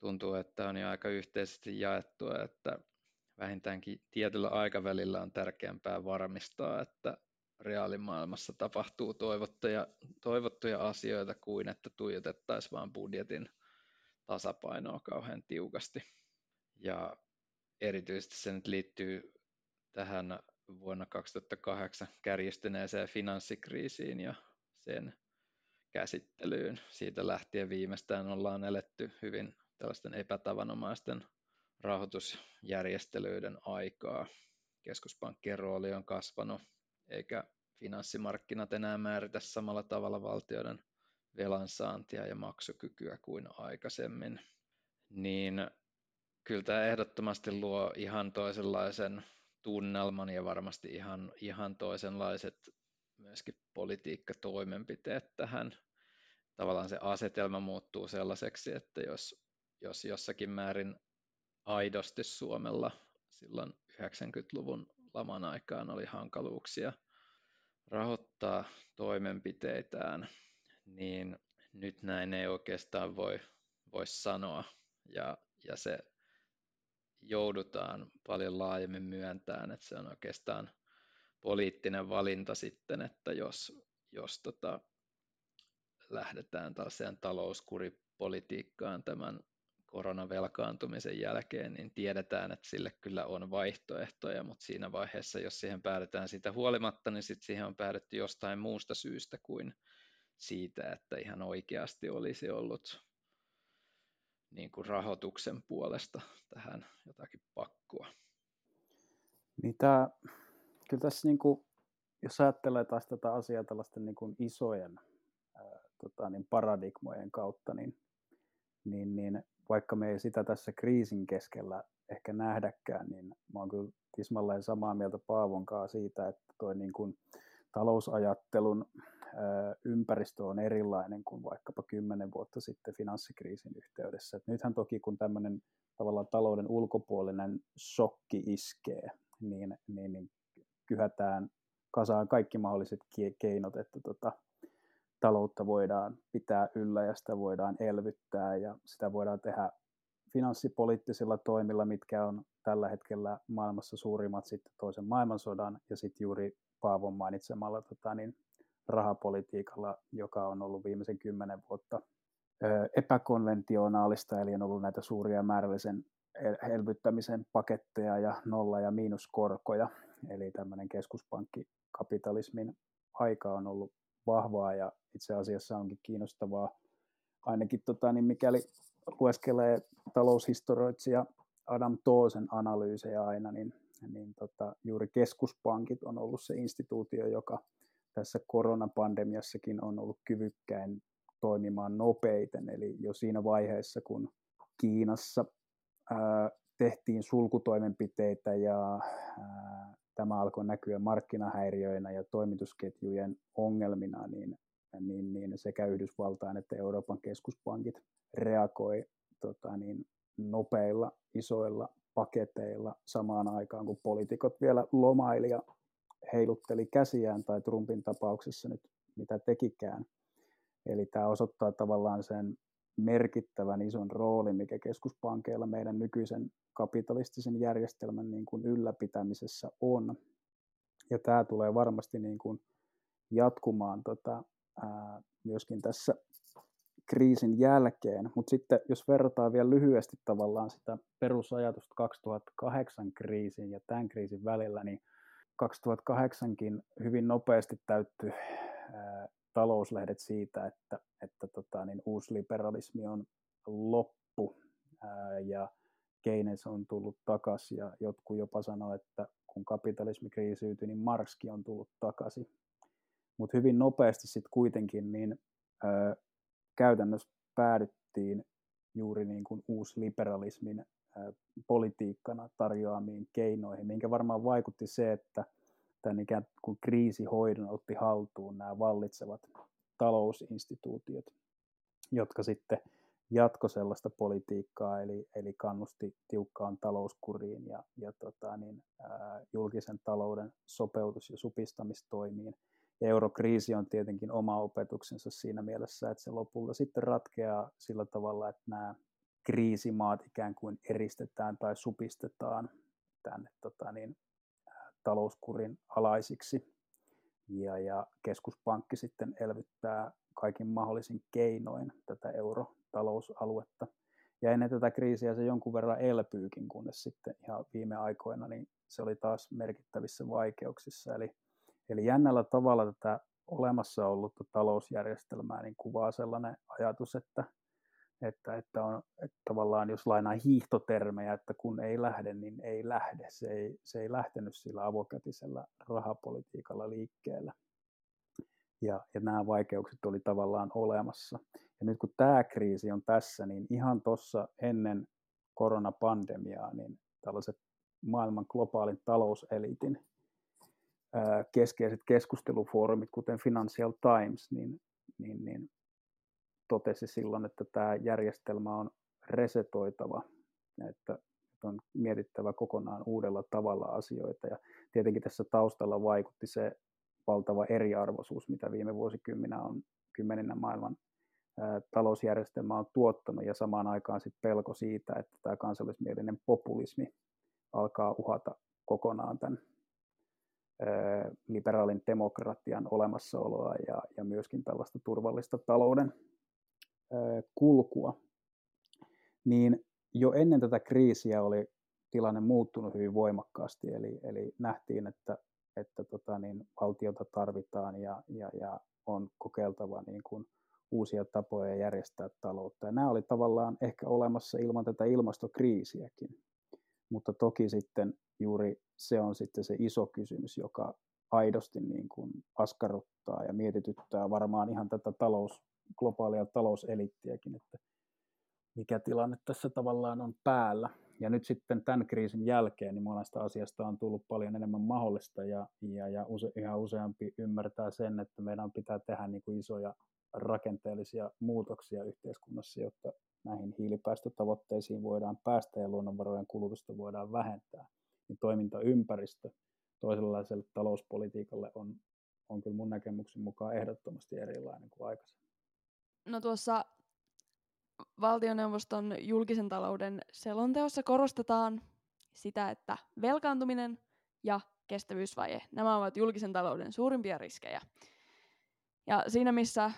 tuntuu, että on jo aika yhteisesti jaettua, että vähintäänkin tietyllä aikavälillä on tärkeämpää varmistaa, että reaalimaailmassa tapahtuu toivottuja, toivottuja asioita kuin että tuijotettaisiin vain budjetin tasapainoa kauhean tiukasti. Ja erityisesti se nyt liittyy tähän vuonna 2008 kärjistyneeseen finanssikriisiin ja sen käsittelyyn. Siitä lähtien viimeistään ollaan eletty hyvin tällaisten epätavanomaisten rahoitusjärjestelyiden aikaa keskuspankkien rooli on kasvanut, eikä finanssimarkkinat enää määritä samalla tavalla valtioiden velansaantia ja maksukykyä kuin aikaisemmin, niin kyllä tämä ehdottomasti luo ihan toisenlaisen tunnelman ja varmasti ihan, ihan toisenlaiset myöskin politiikkatoimenpiteet tähän. Tavallaan se asetelma muuttuu sellaiseksi, että jos, jos jossakin määrin aidosti Suomella silloin 90-luvun laman aikaan oli hankaluuksia rahoittaa toimenpiteitään, niin nyt näin ei oikeastaan voi, voi sanoa. Ja, ja se joudutaan paljon laajemmin myöntämään, että se on oikeastaan poliittinen valinta sitten, että jos, jos tota, lähdetään taas talouskuripolitiikkaan tämän koronavelkaantumisen jälkeen, niin tiedetään, että sille kyllä on vaihtoehtoja, mutta siinä vaiheessa, jos siihen päädytään siitä huolimatta, niin sitten siihen on päädytty jostain muusta syystä kuin siitä, että ihan oikeasti olisi ollut niin kuin rahoituksen puolesta tähän jotakin pakkoa. Niin tämä, kyllä tässä niin kuin, jos ajattelee taas tätä asiaa tällaisten niin kuin isojen ää, tota, niin paradigmojen kautta, niin, niin, niin vaikka me ei sitä tässä kriisin keskellä ehkä nähdäkään, niin mä oon kyllä tismalleen samaa mieltä Paavon siitä, että toi niin kuin talousajattelun ympäristö on erilainen kuin vaikkapa kymmenen vuotta sitten finanssikriisin yhteydessä. Et nythän toki kun tämmöinen tavallaan talouden ulkopuolinen shokki iskee, niin, niin, niin kyhätään kasaan kaikki mahdolliset keinot, että tota, taloutta voidaan pitää yllä ja sitä voidaan elvyttää ja sitä voidaan tehdä finanssipoliittisilla toimilla, mitkä on tällä hetkellä maailmassa suurimmat sitten toisen maailmansodan ja sitten juuri Paavon mainitsemalla tota, niin rahapolitiikalla, joka on ollut viimeisen kymmenen vuotta. Epäkonventionaalista, eli on ollut näitä suuria määrällisen elvyttämisen paketteja ja nolla- ja miinuskorkoja, eli tämmöinen keskuspankkikapitalismin aika on ollut vahvaa ja itse asiassa onkin kiinnostavaa, ainakin tota, niin mikäli lueskelee taloushistorioitsija Adam Toosen analyysejä aina, niin, niin tota, juuri keskuspankit on ollut se instituutio, joka tässä koronapandemiassakin on ollut kyvykkäin toimimaan nopeiten. Eli jo siinä vaiheessa, kun Kiinassa tehtiin sulkutoimenpiteitä ja tämä alkoi näkyä markkinahäiriöinä ja toimitusketjujen ongelmina, niin, niin, niin sekä Yhdysvaltain että Euroopan keskuspankit reagoi tota, niin, nopeilla, isoilla paketeilla samaan aikaan, kun poliitikot vielä lomaili ja heilutteli käsiään tai Trumpin tapauksessa nyt mitä tekikään. Eli tämä osoittaa tavallaan sen merkittävän ison roolin, mikä keskuspankeilla meidän nykyisen kapitalistisen järjestelmän niin kuin ylläpitämisessä on. Ja tämä tulee varmasti niin kuin jatkumaan tota, ää, myöskin tässä kriisin jälkeen. Mutta sitten jos verrataan vielä lyhyesti tavallaan sitä perusajatusta 2008 kriisin ja tämän kriisin välillä, niin 2008kin hyvin nopeasti täyttyi talouslehdet siitä, että, että tota, niin uusliberalismi on loppu ää, ja Keynes on tullut takaisin ja jotkut jopa sanoo, että kun kapitalismi kriisiytyi, niin Marski on tullut takaisin. Mutta hyvin nopeasti sitten kuitenkin niin ää, käytännössä päädyttiin juuri niin kuin uusliberalismin politiikkana tarjoamiin keinoihin, minkä varmaan vaikutti se, että tämän ikään kuin kriisihoidon otti haltuun nämä vallitsevat talousinstituutiot, jotka sitten jatko sellaista politiikkaa, eli, eli kannusti tiukkaan talouskuriin ja, ja tota, niin, ää, julkisen talouden sopeutus- ja supistamistoimiin. Ja eurokriisi on tietenkin oma opetuksensa siinä mielessä, että se lopulta sitten ratkeaa sillä tavalla, että nämä kriisimaat ikään kuin eristetään tai supistetaan tänne tota niin, talouskurin alaisiksi. Ja, ja keskuspankki sitten elvyttää kaikin mahdollisin keinoin tätä eurotalousaluetta. Ja ennen tätä kriisiä se jonkun verran elpyykin, kunnes sitten ihan viime aikoina niin se oli taas merkittävissä vaikeuksissa. Eli, eli jännällä tavalla tätä olemassa ollutta talousjärjestelmää niin kuvaa sellainen ajatus, että että, että, on, että tavallaan jos lainaa hiihtotermejä, että kun ei lähde, niin ei lähde. Se ei, se ei lähtenyt sillä avokätisellä rahapolitiikalla liikkeelle. Ja, ja nämä vaikeukset oli tavallaan olemassa. Ja nyt kun tämä kriisi on tässä, niin ihan tuossa ennen koronapandemiaa, niin tällaiset maailman globaalin talouselitin keskeiset keskustelufoorumit, kuten Financial Times, niin, niin, niin totesi silloin, että tämä järjestelmä on resetoitava että on mietittävä kokonaan uudella tavalla asioita. Ja tietenkin tässä taustalla vaikutti se valtava eriarvoisuus, mitä viime vuosikymmenä on kymmeninä maailman talousjärjestelmä on tuottanut ja samaan aikaan sit pelko siitä, että tämä kansallismielinen populismi alkaa uhata kokonaan tämän liberaalin demokratian olemassaoloa ja, ja myöskin tällaista turvallista talouden kulkua, niin jo ennen tätä kriisiä oli tilanne muuttunut hyvin voimakkaasti, eli, eli nähtiin, että, että tota, niin valtiota tarvitaan ja, ja, ja on kokeiltava niin kuin uusia tapoja järjestää taloutta. Ja nämä oli tavallaan ehkä olemassa ilman tätä ilmastokriisiäkin, mutta toki sitten juuri se on sitten se iso kysymys, joka aidosti niin kuin askarruttaa ja mietityttää varmaan ihan tätä talous, globaalia talouselittiäkin, että mikä tilanne tässä tavallaan on päällä. Ja nyt sitten tämän kriisin jälkeen niin monesta asiasta on tullut paljon enemmän mahdollista ja, ja, ja use, yhä useampi ymmärtää sen, että meidän pitää tehdä niin kuin isoja rakenteellisia muutoksia yhteiskunnassa, jotta näihin hiilipäästötavoitteisiin voidaan päästä ja luonnonvarojen kulutusta voidaan vähentää. Niin toimintaympäristö toisenlaiselle talouspolitiikalle on, on kyllä mun näkemyksen mukaan ehdottomasti erilainen kuin aikaisemmin. No tuossa valtioneuvoston julkisen talouden selonteossa korostetaan sitä, että velkaantuminen ja kestävyysvaje, nämä ovat julkisen talouden suurimpia riskejä. Ja siinä missä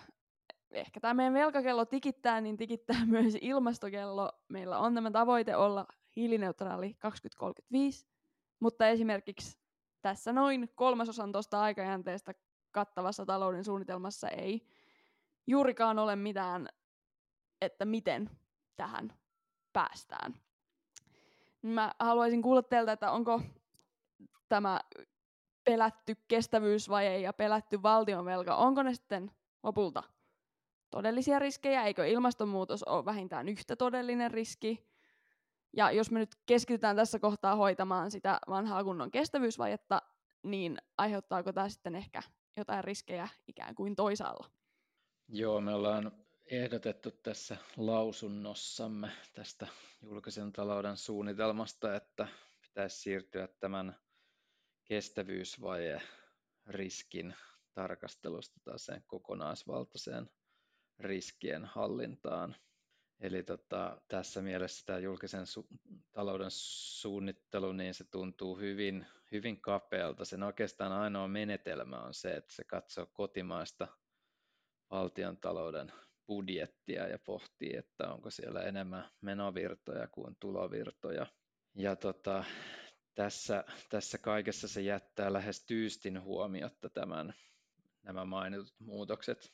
ehkä tämä meidän velkakello tikittää, niin tikittää myös ilmastokello. Meillä on tämä tavoite olla hiilineutraali 2035, mutta esimerkiksi tässä noin kolmasosan tuosta aikajänteestä kattavassa talouden suunnitelmassa ei juurikaan ole mitään, että miten tähän päästään. Mä haluaisin kuulla teiltä, että onko tämä pelätty kestävyysvaje ja pelätty valtionvelka, onko ne sitten lopulta todellisia riskejä, eikö ilmastonmuutos ole vähintään yhtä todellinen riski, ja jos me nyt keskitytään tässä kohtaa hoitamaan sitä vanhaa kunnon kestävyysvajetta, niin aiheuttaako tämä sitten ehkä jotain riskejä ikään kuin toisaalla? Joo, me ollaan ehdotettu tässä lausunnossamme tästä julkisen talouden suunnitelmasta, että pitäisi siirtyä tämän kestävyysvaje riskin tarkastelusta taas sen kokonaisvaltaiseen riskien hallintaan. Eli tota, tässä mielessä tämä julkisen su- talouden suunnittelu, niin se tuntuu hyvin, hyvin kapealta. Sen oikeastaan ainoa menetelmä on se, että se katsoo kotimaista valtion talouden budjettia ja pohtii, että onko siellä enemmän menovirtoja kuin tulovirtoja. Ja tota, tässä, tässä kaikessa se jättää lähes tyystin huomiotta tämän, nämä mainitut muutokset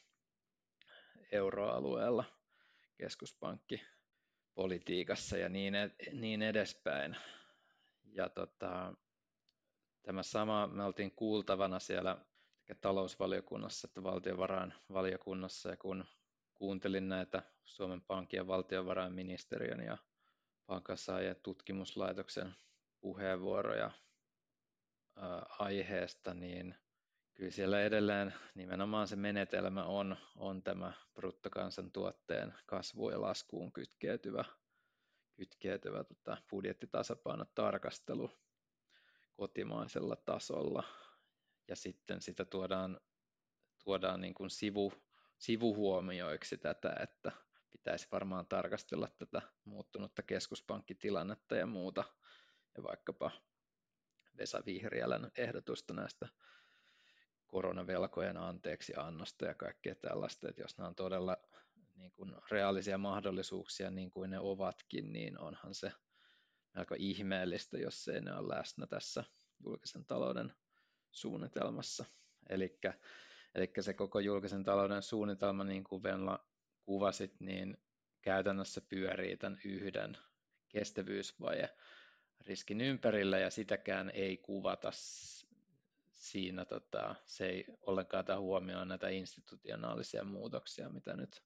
euroalueella keskuspankkipolitiikassa ja niin, niin edespäin. Ja tota, tämä sama, me oltiin kuultavana siellä sekä talousvaliokunnassa että valtiovarainvaliokunnassa, ja kun kuuntelin näitä Suomen Pankin ja valtiovarainministeriön ja palkansaajien tutkimuslaitoksen puheenvuoroja ää, aiheesta, niin kyllä siellä edelleen nimenomaan se menetelmä on, on tämä bruttokansantuotteen kasvu- ja laskuun kytkeytyvä, kytkeytyvä tota, budjettitasapainotarkastelu kotimaisella tasolla ja sitten sitä tuodaan, tuodaan niin kuin sivu, sivuhuomioiksi tätä, että pitäisi varmaan tarkastella tätä muuttunutta keskuspankkitilannetta ja muuta, ja vaikkapa Vesa Vihriälän ehdotusta näistä koronavelkojen anteeksi annosta ja kaikkea tällaista, että jos nämä on todella niin kuin reaalisia mahdollisuuksia niin kuin ne ovatkin, niin onhan se melko ihmeellistä, jos ei ne ole läsnä tässä julkisen talouden suunnitelmassa. Eli se koko julkisen talouden suunnitelma, niin kuin Venla kuvasit, niin käytännössä pyörii tämän yhden kestävyysvaje riskin ympärillä ja sitäkään ei kuvata siinä, tota, se ei ollenkaan tämä huomioon näitä institutionaalisia muutoksia, mitä nyt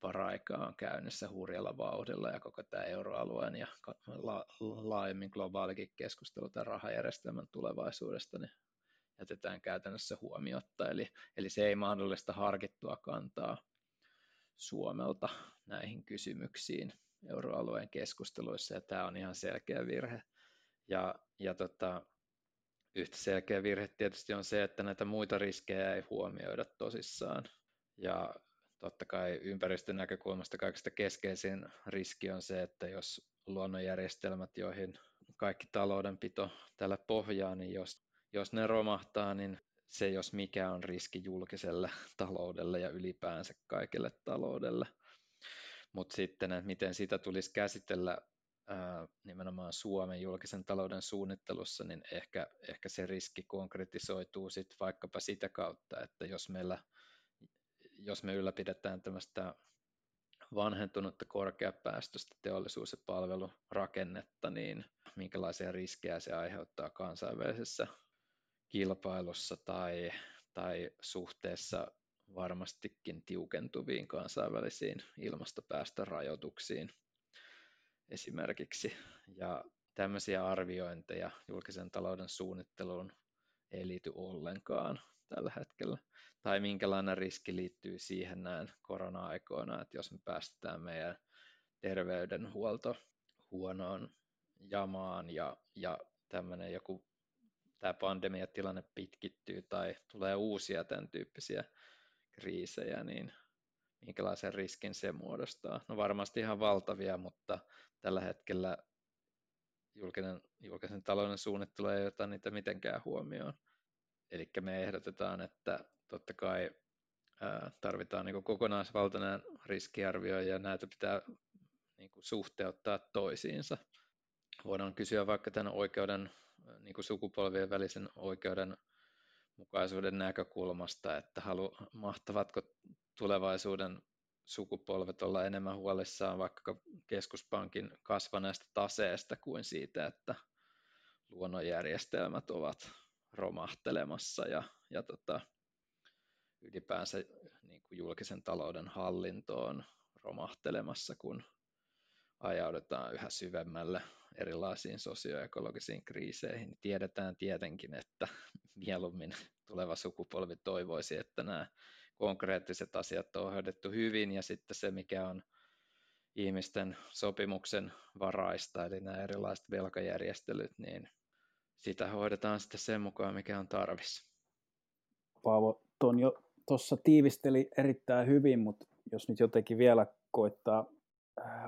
paraikaa on käynnissä hurjalla vauhdilla ja koko tämä euroalueen ja la- laajemmin globaalikin keskustelu tämän rahajärjestelmän tulevaisuudesta niin jätetään käytännössä huomiotta. Eli, eli se ei mahdollista harkittua kantaa Suomelta näihin kysymyksiin euroalueen keskusteluissa, ja tämä on ihan selkeä virhe. Ja, ja tota, yhtä selkeä virhe tietysti on se, että näitä muita riskejä ei huomioida tosissaan. Ja totta kai ympäristön näkökulmasta kaikista keskeisin riski on se, että jos luonnonjärjestelmät, joihin kaikki taloudenpito tällä pohjaa, niin jos, jos ne romahtaa, niin se jos mikä on riski julkiselle taloudelle ja ylipäänsä kaikille taloudelle. Mutta sitten, että miten sitä tulisi käsitellä ää, nimenomaan Suomen julkisen talouden suunnittelussa, niin ehkä, ehkä se riski konkretisoituu sitten vaikkapa sitä kautta, että jos meillä jos me ylläpidetään tämmöistä vanhentunutta korkeapäästöistä teollisuus- ja palvelurakennetta, niin minkälaisia riskejä se aiheuttaa kansainvälisessä kilpailussa tai, tai suhteessa varmastikin tiukentuviin kansainvälisiin ilmastopäästörajoituksiin esimerkiksi. Ja tämmöisiä arviointeja julkisen talouden suunnitteluun ei liity ollenkaan tällä hetkellä tai minkälainen riski liittyy siihen näin korona-aikoina, että jos me päästetään meidän terveydenhuolto huonoon jamaan ja, ja tämmöinen joku tämä pandemiatilanne pitkittyy tai tulee uusia tämän tyyppisiä kriisejä, niin minkälaisen riskin se muodostaa. No varmasti ihan valtavia, mutta tällä hetkellä julkinen, julkisen talouden suunnittelu ei ota niitä mitenkään huomioon. Eli me ehdotetaan, että totta kai tarvitaan niin kokonaisvaltainen riskiarvio ja näitä pitää niin suhteuttaa toisiinsa. Voidaan kysyä vaikka tämän oikeuden, niin kuin sukupolvien välisen oikeuden mukaisuuden näkökulmasta, että halu, mahtavatko tulevaisuuden sukupolvet olla enemmän huolissaan vaikka keskuspankin kasvaneesta taseesta kuin siitä, että luonnonjärjestelmät ovat romahtelemassa ja, ja tota, ylipäänsä niin kuin julkisen talouden hallintoon romahtelemassa, kun ajaudutaan yhä syvemmälle erilaisiin sosioekologisiin kriiseihin. Niin tiedetään tietenkin, että mieluummin tuleva sukupolvi toivoisi, että nämä konkreettiset asiat on hoidettu hyvin ja sitten se, mikä on ihmisten sopimuksen varaista, eli nämä erilaiset velkajärjestelyt, niin sitä hoidetaan sitten sen mukaan, mikä on tarvis. Paavo, tuon jo tuossa tiivisteli erittäin hyvin, mutta jos nyt jotenkin vielä koittaa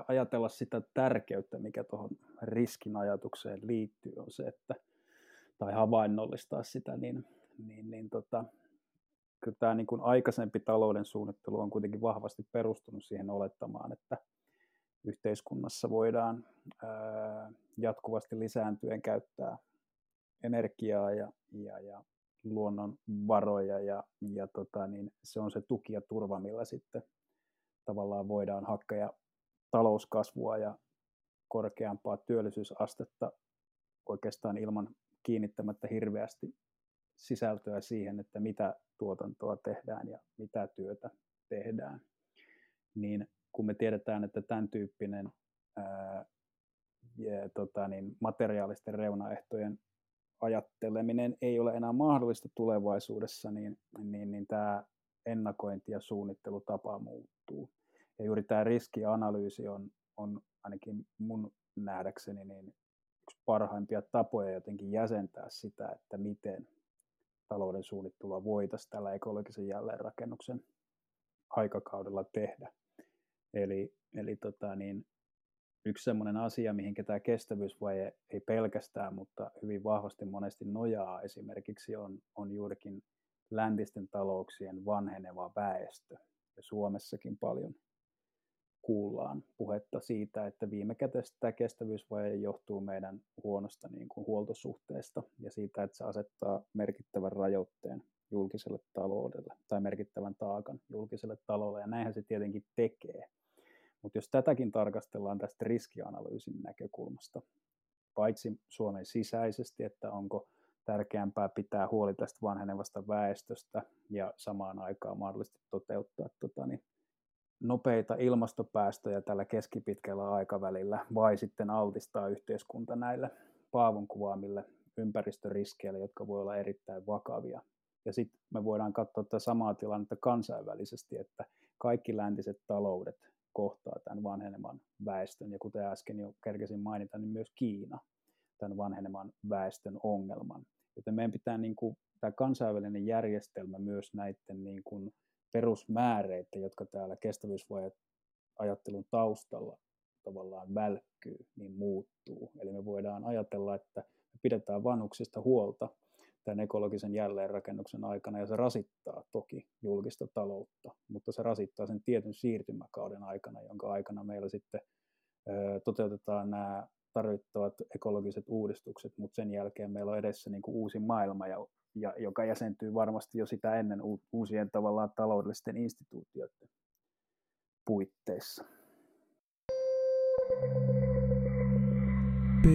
ajatella sitä tärkeyttä, mikä tuohon riskin ajatukseen liittyy, on se, että, tai havainnollistaa sitä, niin, niin, niin tota, kyllä tämä niin kuin aikaisempi talouden suunnittelu on kuitenkin vahvasti perustunut siihen olettamaan, että yhteiskunnassa voidaan ää, jatkuvasti lisääntyen käyttää energiaa ja, ja, ja luonnonvaroja ja, ja tota, niin se on se tuki ja turva, millä sitten tavallaan voidaan hakea talouskasvua ja korkeampaa työllisyysastetta oikeastaan ilman kiinnittämättä hirveästi sisältöä siihen, että mitä tuotantoa tehdään ja mitä työtä tehdään. Niin kun me tiedetään, että tämän tyyppinen ää, ja, tota, niin, materiaalisten reunaehtojen ajatteleminen ei ole enää mahdollista tulevaisuudessa, niin, niin, niin tämä ennakointi ja suunnittelutapa muuttuu. Ja juuri tämä riskianalyysi on, on ainakin mun nähdäkseni niin yksi parhaimpia tapoja jotenkin jäsentää sitä, että miten talouden suunnittelua voitaisiin tällä ekologisen jälleenrakennuksen aikakaudella tehdä. Eli, eli tota niin, yksi sellainen asia, mihin tämä kestävyysvaje ei pelkästään, mutta hyvin vahvasti monesti nojaa esimerkiksi on, on juurikin läntisten talouksien vanheneva väestö. Ja Suomessakin paljon kuullaan puhetta siitä, että viime kädessä tämä kestävyysvaje johtuu meidän huonosta niin kuin huoltosuhteesta ja siitä, että se asettaa merkittävän rajoitteen julkiselle taloudelle tai merkittävän taakan julkiselle taloudelle. Ja näinhän se tietenkin tekee. Mutta jos tätäkin tarkastellaan tästä riskianalyysin näkökulmasta, paitsi Suomen sisäisesti, että onko tärkeämpää pitää huoli tästä vanhenevasta väestöstä ja samaan aikaan mahdollisesti toteuttaa tota, niin nopeita ilmastopäästöjä tällä keskipitkällä aikavälillä vai sitten altistaa yhteiskunta näille Paavon kuvaamille ympäristöriskeille, jotka voi olla erittäin vakavia. Ja sitten me voidaan katsoa tätä samaa tilannetta kansainvälisesti, että kaikki läntiset taloudet kohtaa tämän vanheneman väestön, ja kuten äsken jo kerkesin mainita, niin myös Kiina tämän vanheneman väestön ongelman. Joten meidän pitää niin kuin, tämä kansainvälinen järjestelmä myös näiden niin kuin, perusmääreitä, jotka täällä kestävyysvajeajattelun taustalla tavallaan välkkyy, niin muuttuu. Eli me voidaan ajatella, että me pidetään vanhuksista huolta tämän ekologisen jälleenrakennuksen aikana, ja se rasittaa toki julkista taloutta, mutta se rasittaa sen tietyn siirtymäkauden aikana, jonka aikana meillä sitten toteutetaan nämä tarvittavat ekologiset uudistukset, mutta sen jälkeen meillä on edessä niin kuin uusi maailma, ja, ja, joka jäsentyy varmasti jo sitä ennen uusien tavallaan taloudellisten instituutioiden puitteissa. B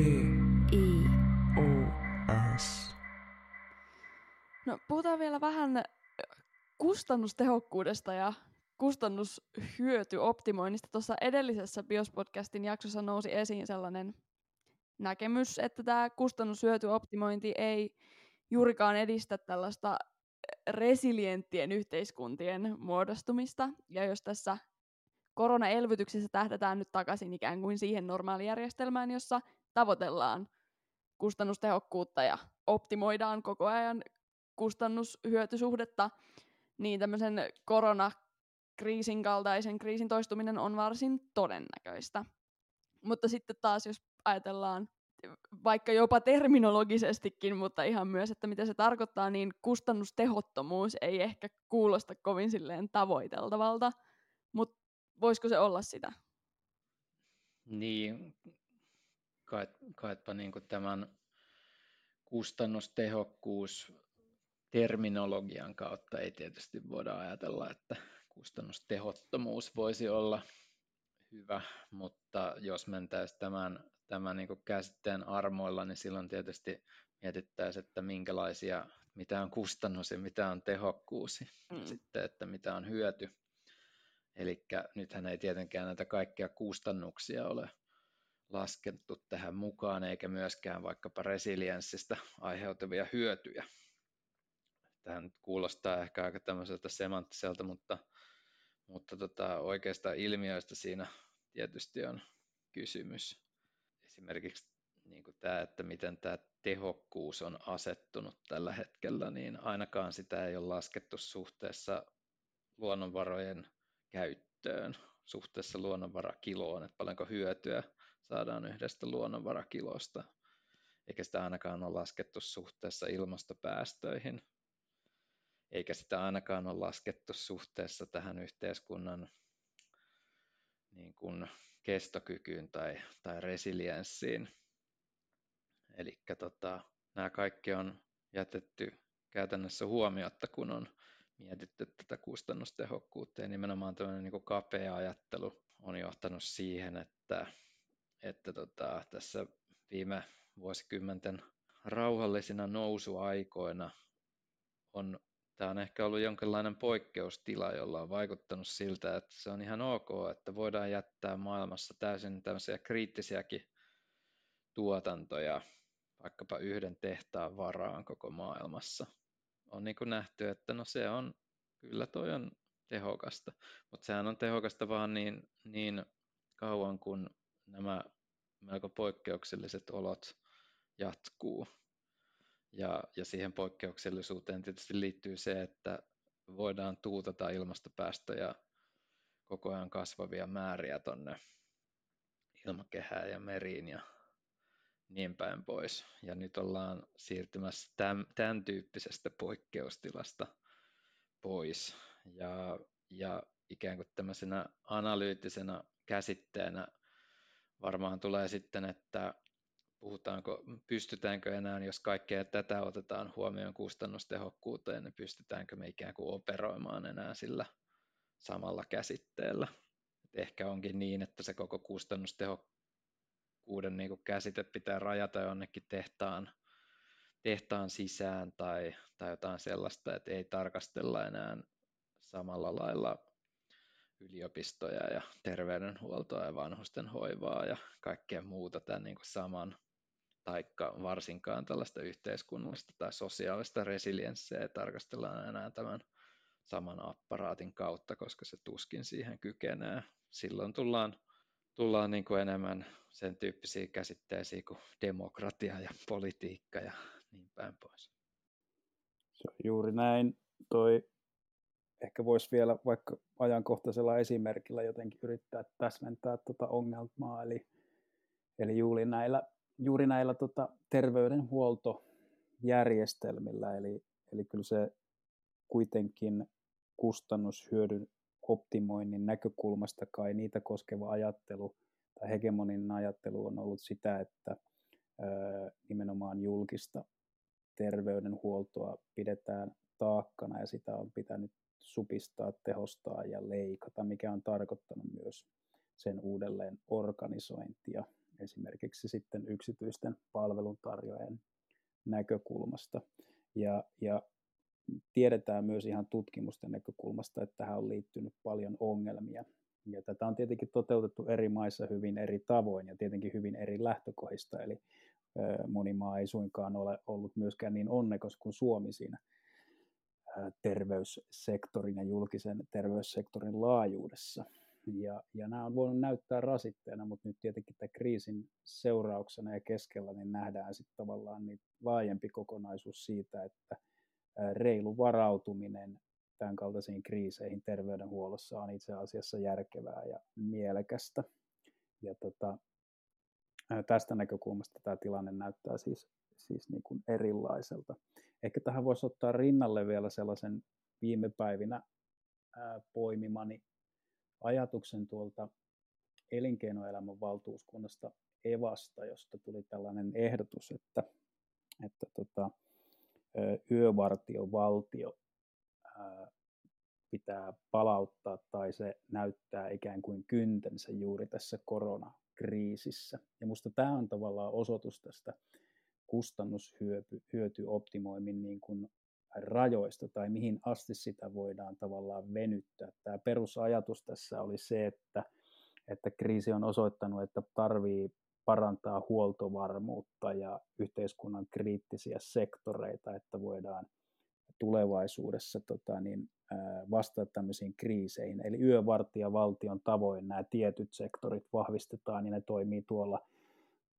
I O S. No, puhutaan vielä vähän kustannustehokkuudesta ja kustannushyötyoptimoinnista. Tuossa edellisessä Biospodcastin jaksossa nousi esiin sellainen näkemys, että tämä kustannushyötyoptimointi ei juurikaan edistä tällaista resilienttien yhteiskuntien muodostumista. Ja jos tässä koronaelvytyksessä tähdätään nyt takaisin ikään kuin siihen normaalijärjestelmään, jossa tavoitellaan kustannustehokkuutta ja optimoidaan koko ajan kustannushyötysuhdetta, niin tämmöisen koronakriisin kaltaisen kriisin toistuminen on varsin todennäköistä. Mutta sitten taas, jos ajatellaan vaikka jopa terminologisestikin, mutta ihan myös, että mitä se tarkoittaa, niin kustannustehottomuus ei ehkä kuulosta kovin silleen tavoiteltavalta, mutta voisiko se olla sitä? Niin, kait, kaitpa niin tämän kustannustehokkuus terminologian kautta ei tietysti voida ajatella, että kustannustehottomuus voisi olla hyvä, mutta jos mentäisiin tämän, tämän niin käsitteen armoilla, niin silloin tietysti mietittäisiin, että minkälaisia, mitä on kustannus ja mitä on tehokkuus, mm. sitten, että mitä on hyöty. Eli nythän ei tietenkään näitä kaikkia kustannuksia ole laskettu tähän mukaan, eikä myöskään vaikkapa resilienssistä aiheutuvia hyötyjä. Tähän kuulostaa ehkä aika tämmöiseltä semanttiselta, mutta mutta tota, oikeasta ilmiöistä siinä tietysti on kysymys. Esimerkiksi niin kuin tämä, että miten tämä tehokkuus on asettunut tällä hetkellä, niin ainakaan sitä ei ole laskettu suhteessa luonnonvarojen käyttöön, suhteessa luonnonvarakiloon, että paljonko hyötyä saadaan yhdestä luonnonvarakilosta, eikä sitä ainakaan ole laskettu suhteessa ilmastopäästöihin, eikä sitä ainakaan ole laskettu suhteessa tähän yhteiskunnan niin kuin kestokykyyn tai, tai resilienssiin. Eli tota, nämä kaikki on jätetty käytännössä huomiotta, kun on mietitty tätä kustannustehokkuutta ja nimenomaan tämmöinen niin kapea ajattelu on johtanut siihen, että, että tota, tässä viime vuosikymmenten rauhallisina nousuaikoina on tämä on ehkä ollut jonkinlainen poikkeustila, jolla on vaikuttanut siltä, että se on ihan ok, että voidaan jättää maailmassa täysin tämmöisiä kriittisiäkin tuotantoja vaikkapa yhden tehtaan varaan koko maailmassa. On niin kuin nähty, että no se on, kyllä toi on tehokasta, mutta sehän on tehokasta vaan niin, niin kauan kuin nämä melko poikkeukselliset olot jatkuu. Ja, ja siihen poikkeuksellisuuteen tietysti liittyy se, että voidaan tuutata ilmastopäästöjä koko ajan kasvavia määriä tonne ilmakehään ja meriin ja niin päin pois. Ja nyt ollaan siirtymässä tämän, tämän tyyppisestä poikkeustilasta pois. Ja, ja ikään kuin tämmöisenä analyyttisenä käsitteenä varmaan tulee sitten, että puhutaanko, pystytäänkö enää, jos kaikkea tätä otetaan huomioon kustannustehokkuuteen, niin pystytäänkö me ikään kuin operoimaan enää sillä samalla käsitteellä. ehkä onkin niin, että se koko kustannustehokkuuden niin kuin käsite pitää rajata jonnekin tehtaan, tehtaan sisään tai, tai jotain sellaista, että ei tarkastella enää samalla lailla yliopistoja ja terveydenhuoltoa ja vanhusten hoivaa ja kaikkea muuta tämän niin kuin saman, taikka varsinkaan tällaista yhteiskunnallista tai sosiaalista resilienssiä ei tarkastella enää tämän saman apparaatin kautta, koska se tuskin siihen kykenee. Silloin tullaan, tullaan niin kuin enemmän sen tyyppisiä käsitteisiä kuin demokratia ja politiikka ja niin päin pois. Se on juuri näin. Toi ehkä voisi vielä vaikka ajankohtaisella esimerkillä jotenkin yrittää täsmentää tuota ongelmaa, eli, eli juuri näillä, juuri näillä tota terveydenhuoltojärjestelmillä, eli, eli kyllä se kuitenkin kustannushyödyn optimoinnin näkökulmasta kai niitä koskeva ajattelu tai hegemoninen ajattelu on ollut sitä, että nimenomaan julkista terveydenhuoltoa pidetään taakkana ja sitä on pitänyt supistaa, tehostaa ja leikata, mikä on tarkoittanut myös sen uudelleen organisointia esimerkiksi sitten yksityisten palveluntarjoajien näkökulmasta. Ja, ja tiedetään myös ihan tutkimusten näkökulmasta, että tähän on liittynyt paljon ongelmia. Ja tätä on tietenkin toteutettu eri maissa hyvin eri tavoin ja tietenkin hyvin eri lähtökohdista, eli moni maa ei suinkaan ole ollut myöskään niin onnekas kuin Suomi siinä terveyssektorin ja julkisen terveyssektorin laajuudessa. Ja, ja nämä on voinut näyttää rasitteena, mutta nyt tietenkin tämän kriisin seurauksena ja keskellä niin nähdään sitten tavallaan niin laajempi kokonaisuus siitä, että reilu varautuminen tämän kaltaisiin kriiseihin terveydenhuollossa on itse asiassa järkevää ja mielekästä. Ja tota, tästä näkökulmasta tämä tilanne näyttää siis, siis niin kuin erilaiselta. Ehkä tähän voisi ottaa rinnalle vielä sellaisen viime päivinä poimimani ajatuksen tuolta elinkeinoelämän valtuuskunnasta Evasta, josta tuli tällainen ehdotus, että, että tota, yövartiovaltio pitää palauttaa tai se näyttää ikään kuin kyntensä juuri tässä koronakriisissä. Ja minusta tämä on tavallaan osoitus tästä kustannushyötyoptimoimin niin kuin rajoista tai mihin asti sitä voidaan tavallaan venyttää. Tämä perusajatus tässä oli se, että, että kriisi on osoittanut, että tarvii parantaa huoltovarmuutta ja yhteiskunnan kriittisiä sektoreita, että voidaan tulevaisuudessa tota, niin, vastata tämmöisiin kriiseihin. Eli yövartija valtion tavoin nämä tietyt sektorit vahvistetaan ja ne toimii tuolla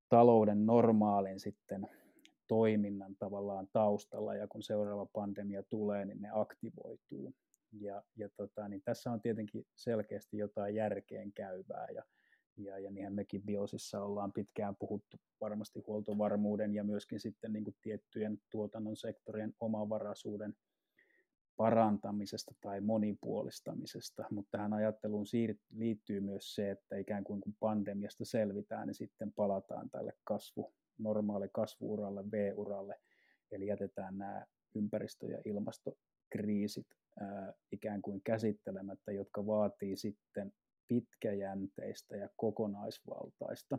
talouden normaalin sitten toiminnan tavallaan taustalla ja kun seuraava pandemia tulee, niin ne aktivoituu. Ja, ja tota, niin tässä on tietenkin selkeästi jotain järkeen käyvää ja, ja, ja niinhän mekin Biosissa ollaan pitkään puhuttu varmasti huoltovarmuuden ja myöskin sitten niin kuin tiettyjen tuotannon sektorien omavaraisuuden parantamisesta tai monipuolistamisesta, mutta tähän ajatteluun liittyy myös se, että ikään kuin kun pandemiasta selvitään, niin sitten palataan tälle kasvu, normaali kasvuuralle, B-uralle, eli jätetään nämä ympäristö- ja ilmastokriisit ää, ikään kuin käsittelemättä, jotka vaatii sitten pitkäjänteistä ja kokonaisvaltaista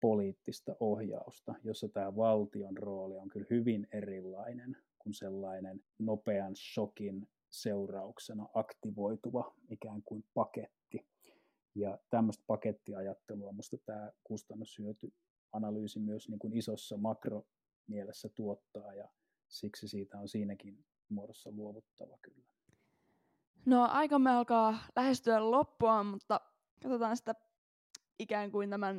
poliittista ohjausta, jossa tämä valtion rooli on kyllä hyvin erilainen kuin sellainen nopean shokin seurauksena aktivoituva ikään kuin paketti. Ja tämmöistä pakettiajattelua minusta tämä kustannushyötyanalyysi myös niin kuin isossa makromielessä tuottaa ja siksi siitä on siinäkin muodossa luovuttava kyllä. No aikamme alkaa lähestyä loppua, mutta katsotaan sitä ikään kuin tämän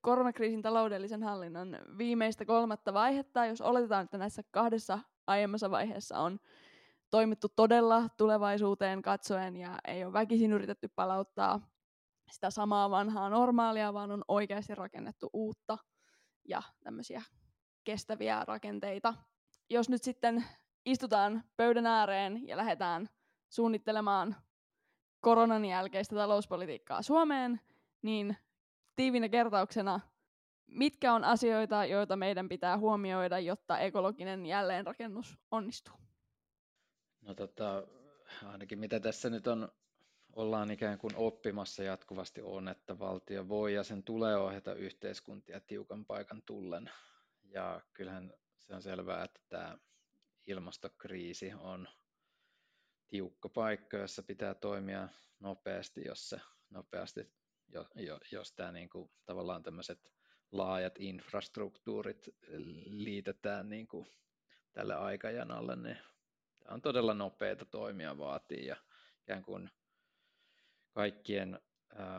koronakriisin taloudellisen hallinnan viimeistä kolmatta vaihetta, jos oletetaan, että näissä kahdessa aiemmassa vaiheessa on toimittu todella tulevaisuuteen katsoen ja ei ole väkisin yritetty palauttaa sitä samaa vanhaa normaalia, vaan on oikeasti rakennettu uutta ja tämmöisiä kestäviä rakenteita. Jos nyt sitten istutaan pöydän ääreen ja lähdetään suunnittelemaan koronan jälkeistä talouspolitiikkaa Suomeen, niin tiivinä kertauksena, mitkä on asioita, joita meidän pitää huomioida, jotta ekologinen jälleenrakennus onnistuu? No tota, ainakin mitä tässä nyt on, ollaan ikään kuin oppimassa jatkuvasti on, että valtio voi ja sen tulee ohjata yhteiskuntia tiukan paikan tullen. Ja kyllähän se on selvää, että tämä ilmastokriisi on tiukka paikka, jossa pitää toimia nopeasti, jos se nopeasti, jo, jo, jos tämä niin kuin, tavallaan tämmöiset laajat infrastruktuurit liitetään niin kuin tälle aikajanalle, niin tämä on todella nopeita toimia vaatii ja ikään kuin kaikkien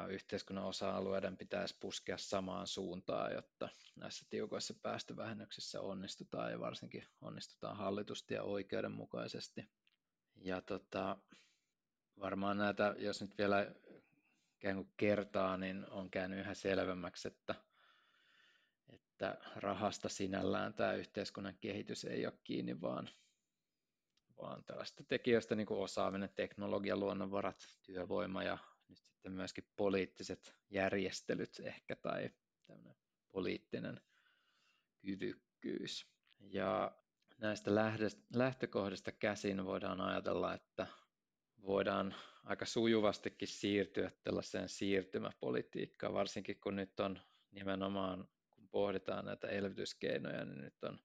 yhteiskunnan osa-alueiden pitäisi puskea samaan suuntaan, jotta näissä tiukoissa päästövähennyksissä onnistutaan ja varsinkin onnistutaan hallitusti ja oikeudenmukaisesti. Ja tota, varmaan näitä, jos nyt vielä kuin kertaa, niin on käynyt yhä selvemmäksi, että, että rahasta sinällään tämä yhteiskunnan kehitys ei ole kiinni, vaan, vaan tällaista tekijöistä niin kuin osaaminen, teknologia, luonnonvarat, työvoima ja nyt sitten myöskin poliittiset järjestelyt ehkä tai poliittinen kyvykkyys. Ja näistä lähtökohdista käsin voidaan ajatella, että voidaan aika sujuvastikin siirtyä tällaiseen siirtymäpolitiikkaan, varsinkin kun nyt on nimenomaan, kun pohditaan näitä elvytyskeinoja, niin nyt on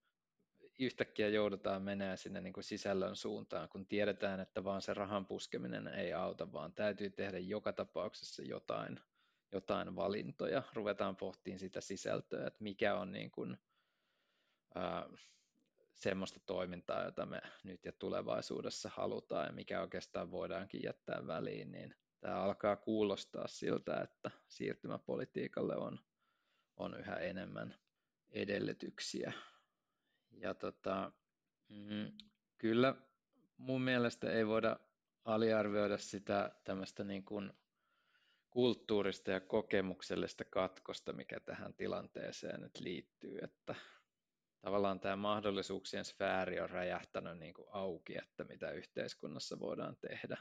yhtäkkiä joudutaan menemään sinne niin kuin sisällön suuntaan, kun tiedetään, että vaan se rahan puskeminen ei auta, vaan täytyy tehdä joka tapauksessa jotain, jotain valintoja. Ruvetaan pohtimaan sitä sisältöä, että mikä on niin kuin, ää, semmoista toimintaa, jota me nyt ja tulevaisuudessa halutaan ja mikä oikeastaan voidaankin jättää väliin, niin tämä alkaa kuulostaa siltä, että siirtymäpolitiikalle on, on yhä enemmän edellytyksiä. Ja tota, mm, kyllä mun mielestä ei voida aliarvioida sitä tämmöistä niin kuin kulttuurista ja kokemuksellista katkosta, mikä tähän tilanteeseen nyt liittyy, että tavallaan tämä mahdollisuuksien sfääri on räjähtänyt niin kuin auki, että mitä yhteiskunnassa voidaan tehdä.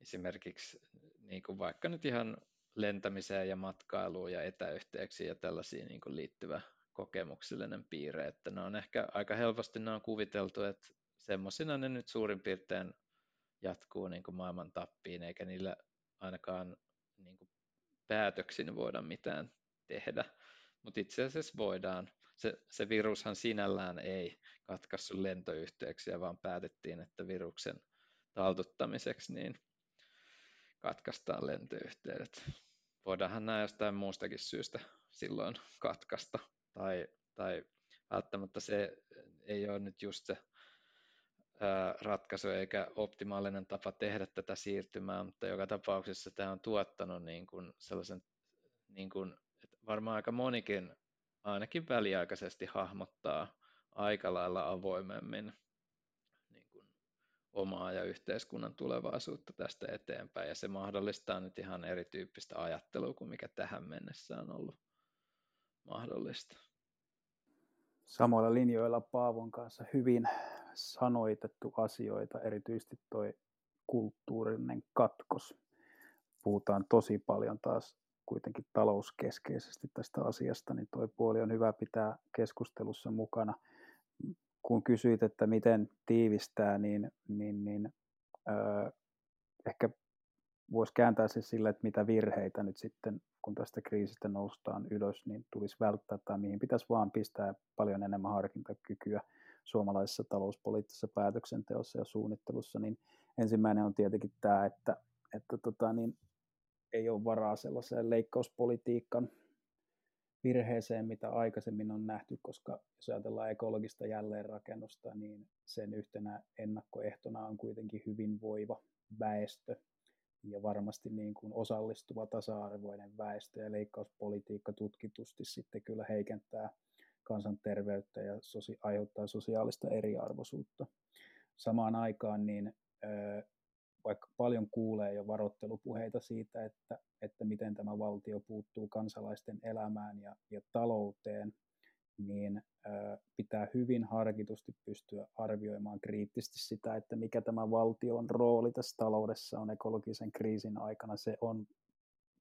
Esimerkiksi niin kuin vaikka nyt ihan lentämiseen ja matkailuun ja etäyhteyksiin ja tällaisiin niin kuin liittyvä kokemuksellinen piirre, että ne on ehkä aika helposti ne on kuviteltu, että semmoisina ne nyt suurin piirtein jatkuu niin kuin maailman tappiin, eikä niillä ainakaan niin kuin päätöksin voida mitään tehdä. Mutta itse asiassa voidaan. Se, se virushan sinällään ei katkaisu lentoyhteyksiä, vaan päätettiin, että viruksen taltuttamiseksi niin katkaistaan lentoyhteydet. Voidaanhan nämä jostain muustakin syystä silloin katkaista tai, tai välttämättä se ei ole nyt just se ratkaisu eikä optimaalinen tapa tehdä tätä siirtymää, mutta joka tapauksessa tämä on tuottanut niin kuin sellaisen, niin kuin, että varmaan aika monikin ainakin väliaikaisesti hahmottaa aika lailla avoimemmin niin kuin omaa ja yhteiskunnan tulevaisuutta tästä eteenpäin, ja se mahdollistaa nyt ihan erityyppistä ajattelua kuin mikä tähän mennessä on ollut mahdollista. Samoilla linjoilla Paavon kanssa hyvin sanoitettu asioita, erityisesti tuo kulttuurinen katkos. Puhutaan tosi paljon taas kuitenkin talouskeskeisesti tästä asiasta, niin tuo puoli on hyvä pitää keskustelussa mukana. Kun kysyit, että miten tiivistää, niin, niin, niin öö, ehkä voisi kääntää se sillä, että mitä virheitä nyt sitten, kun tästä kriisistä noustaan ylös, niin tulisi välttää tai mihin pitäisi vaan pistää paljon enemmän harkintakykyä suomalaisessa talouspoliittisessa päätöksenteossa ja suunnittelussa, niin ensimmäinen on tietenkin tämä, että, että tota, niin ei ole varaa sellaiseen leikkauspolitiikan virheeseen, mitä aikaisemmin on nähty, koska jos ajatellaan ekologista jälleenrakennusta, niin sen yhtenä ennakkoehtona on kuitenkin hyvinvoiva väestö, ja varmasti niin kuin osallistuva tasa-arvoinen väestö ja leikkauspolitiikka tutkitusti sitten kyllä heikentää kansanterveyttä ja sosi- aiheuttaa sosiaalista eriarvoisuutta. Samaan aikaan niin vaikka paljon kuulee jo varottelupuheita siitä, että, että miten tämä valtio puuttuu kansalaisten elämään ja, ja talouteen, niin pitää hyvin harkitusti pystyä arvioimaan kriittisesti sitä, että mikä tämä valtion rooli tässä taloudessa on ekologisen kriisin aikana. Se on,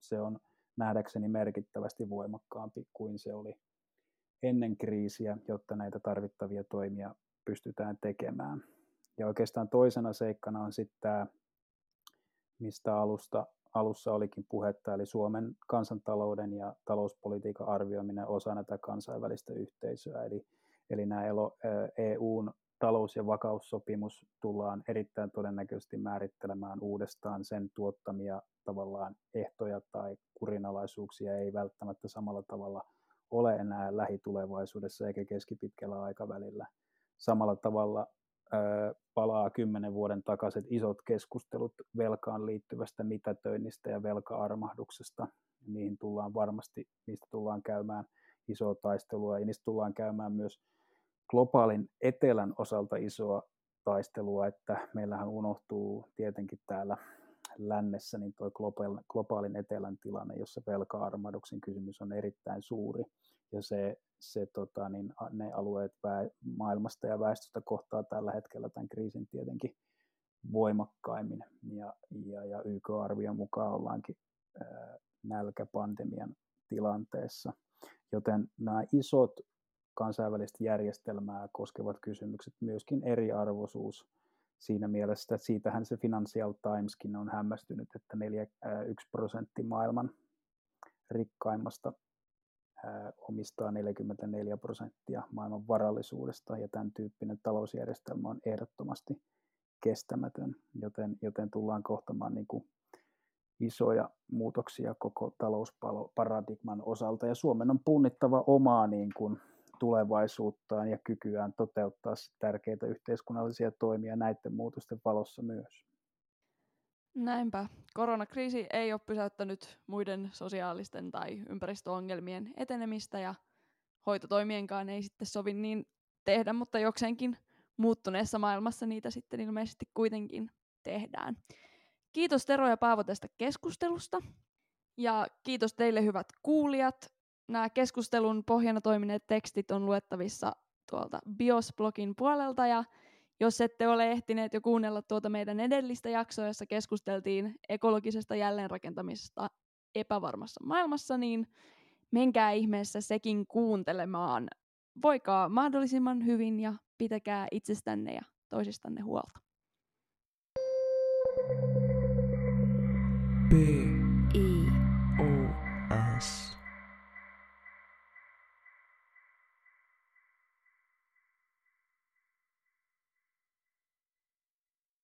se on nähdäkseni merkittävästi voimakkaampi kuin se oli ennen kriisiä, jotta näitä tarvittavia toimia pystytään tekemään. Ja oikeastaan toisena seikkana on sitten tämä mistä alusta, alussa olikin puhetta, eli Suomen kansantalouden ja talouspolitiikan arvioiminen osana tätä kansainvälistä yhteisöä. Eli, eli nämä EUn talous- ja vakaussopimus tullaan erittäin todennäköisesti määrittelemään uudestaan sen tuottamia tavallaan ehtoja tai kurinalaisuuksia ei välttämättä samalla tavalla ole enää lähitulevaisuudessa eikä keskipitkällä aikavälillä. Samalla tavalla palaa kymmenen vuoden takaiset isot keskustelut velkaan liittyvästä mitätöinnistä ja velka-armahduksesta. Niihin tullaan varmasti, niistä tullaan käymään isoa taistelua ja niistä tullaan käymään myös globaalin etelän osalta isoa taistelua, että meillähän unohtuu tietenkin täällä lännessä niin tuo globaalin etelän tilanne, jossa velka-armahduksen kysymys on erittäin suuri ja se, se tota, niin ne alueet vä- maailmasta ja väestöstä kohtaa tällä hetkellä tämän kriisin tietenkin voimakkaimmin ja, ja, ja YK-arvion mukaan ollaankin ää, nälkäpandemian tilanteessa. Joten nämä isot kansainvälistä järjestelmää koskevat kysymykset, myöskin eriarvoisuus siinä mielessä, että siitähän se Financial Timeskin on hämmästynyt, että 4, 1 prosentti maailman rikkaimmasta omistaa 44 prosenttia maailman varallisuudesta ja tämän tyyppinen talousjärjestelmä on ehdottomasti kestämätön, joten, joten tullaan kohtamaan niin kuin isoja muutoksia koko talousparadigman osalta ja Suomen on punnittava omaa niin kuin tulevaisuuttaan ja kykyään toteuttaa tärkeitä yhteiskunnallisia toimia näiden muutosten valossa myös. Näinpä. Koronakriisi ei ole pysäyttänyt muiden sosiaalisten tai ympäristöongelmien etenemistä ja hoitotoimienkaan ei sitten sovi niin tehdä, mutta jokseenkin muuttuneessa maailmassa niitä sitten ilmeisesti kuitenkin tehdään. Kiitos Tero ja Paavo tästä keskustelusta. Ja kiitos teille hyvät kuulijat. Nämä keskustelun pohjana toimineet tekstit on luettavissa tuolta Bios-blogin puolelta ja jos ette ole ehtineet jo kuunnella tuota meidän edellistä jaksoa, jossa keskusteltiin ekologisesta jälleenrakentamisesta epävarmassa maailmassa, niin menkää ihmeessä sekin kuuntelemaan. Voikaa mahdollisimman hyvin ja pitäkää itsestänne ja toisistanne huolta. thank you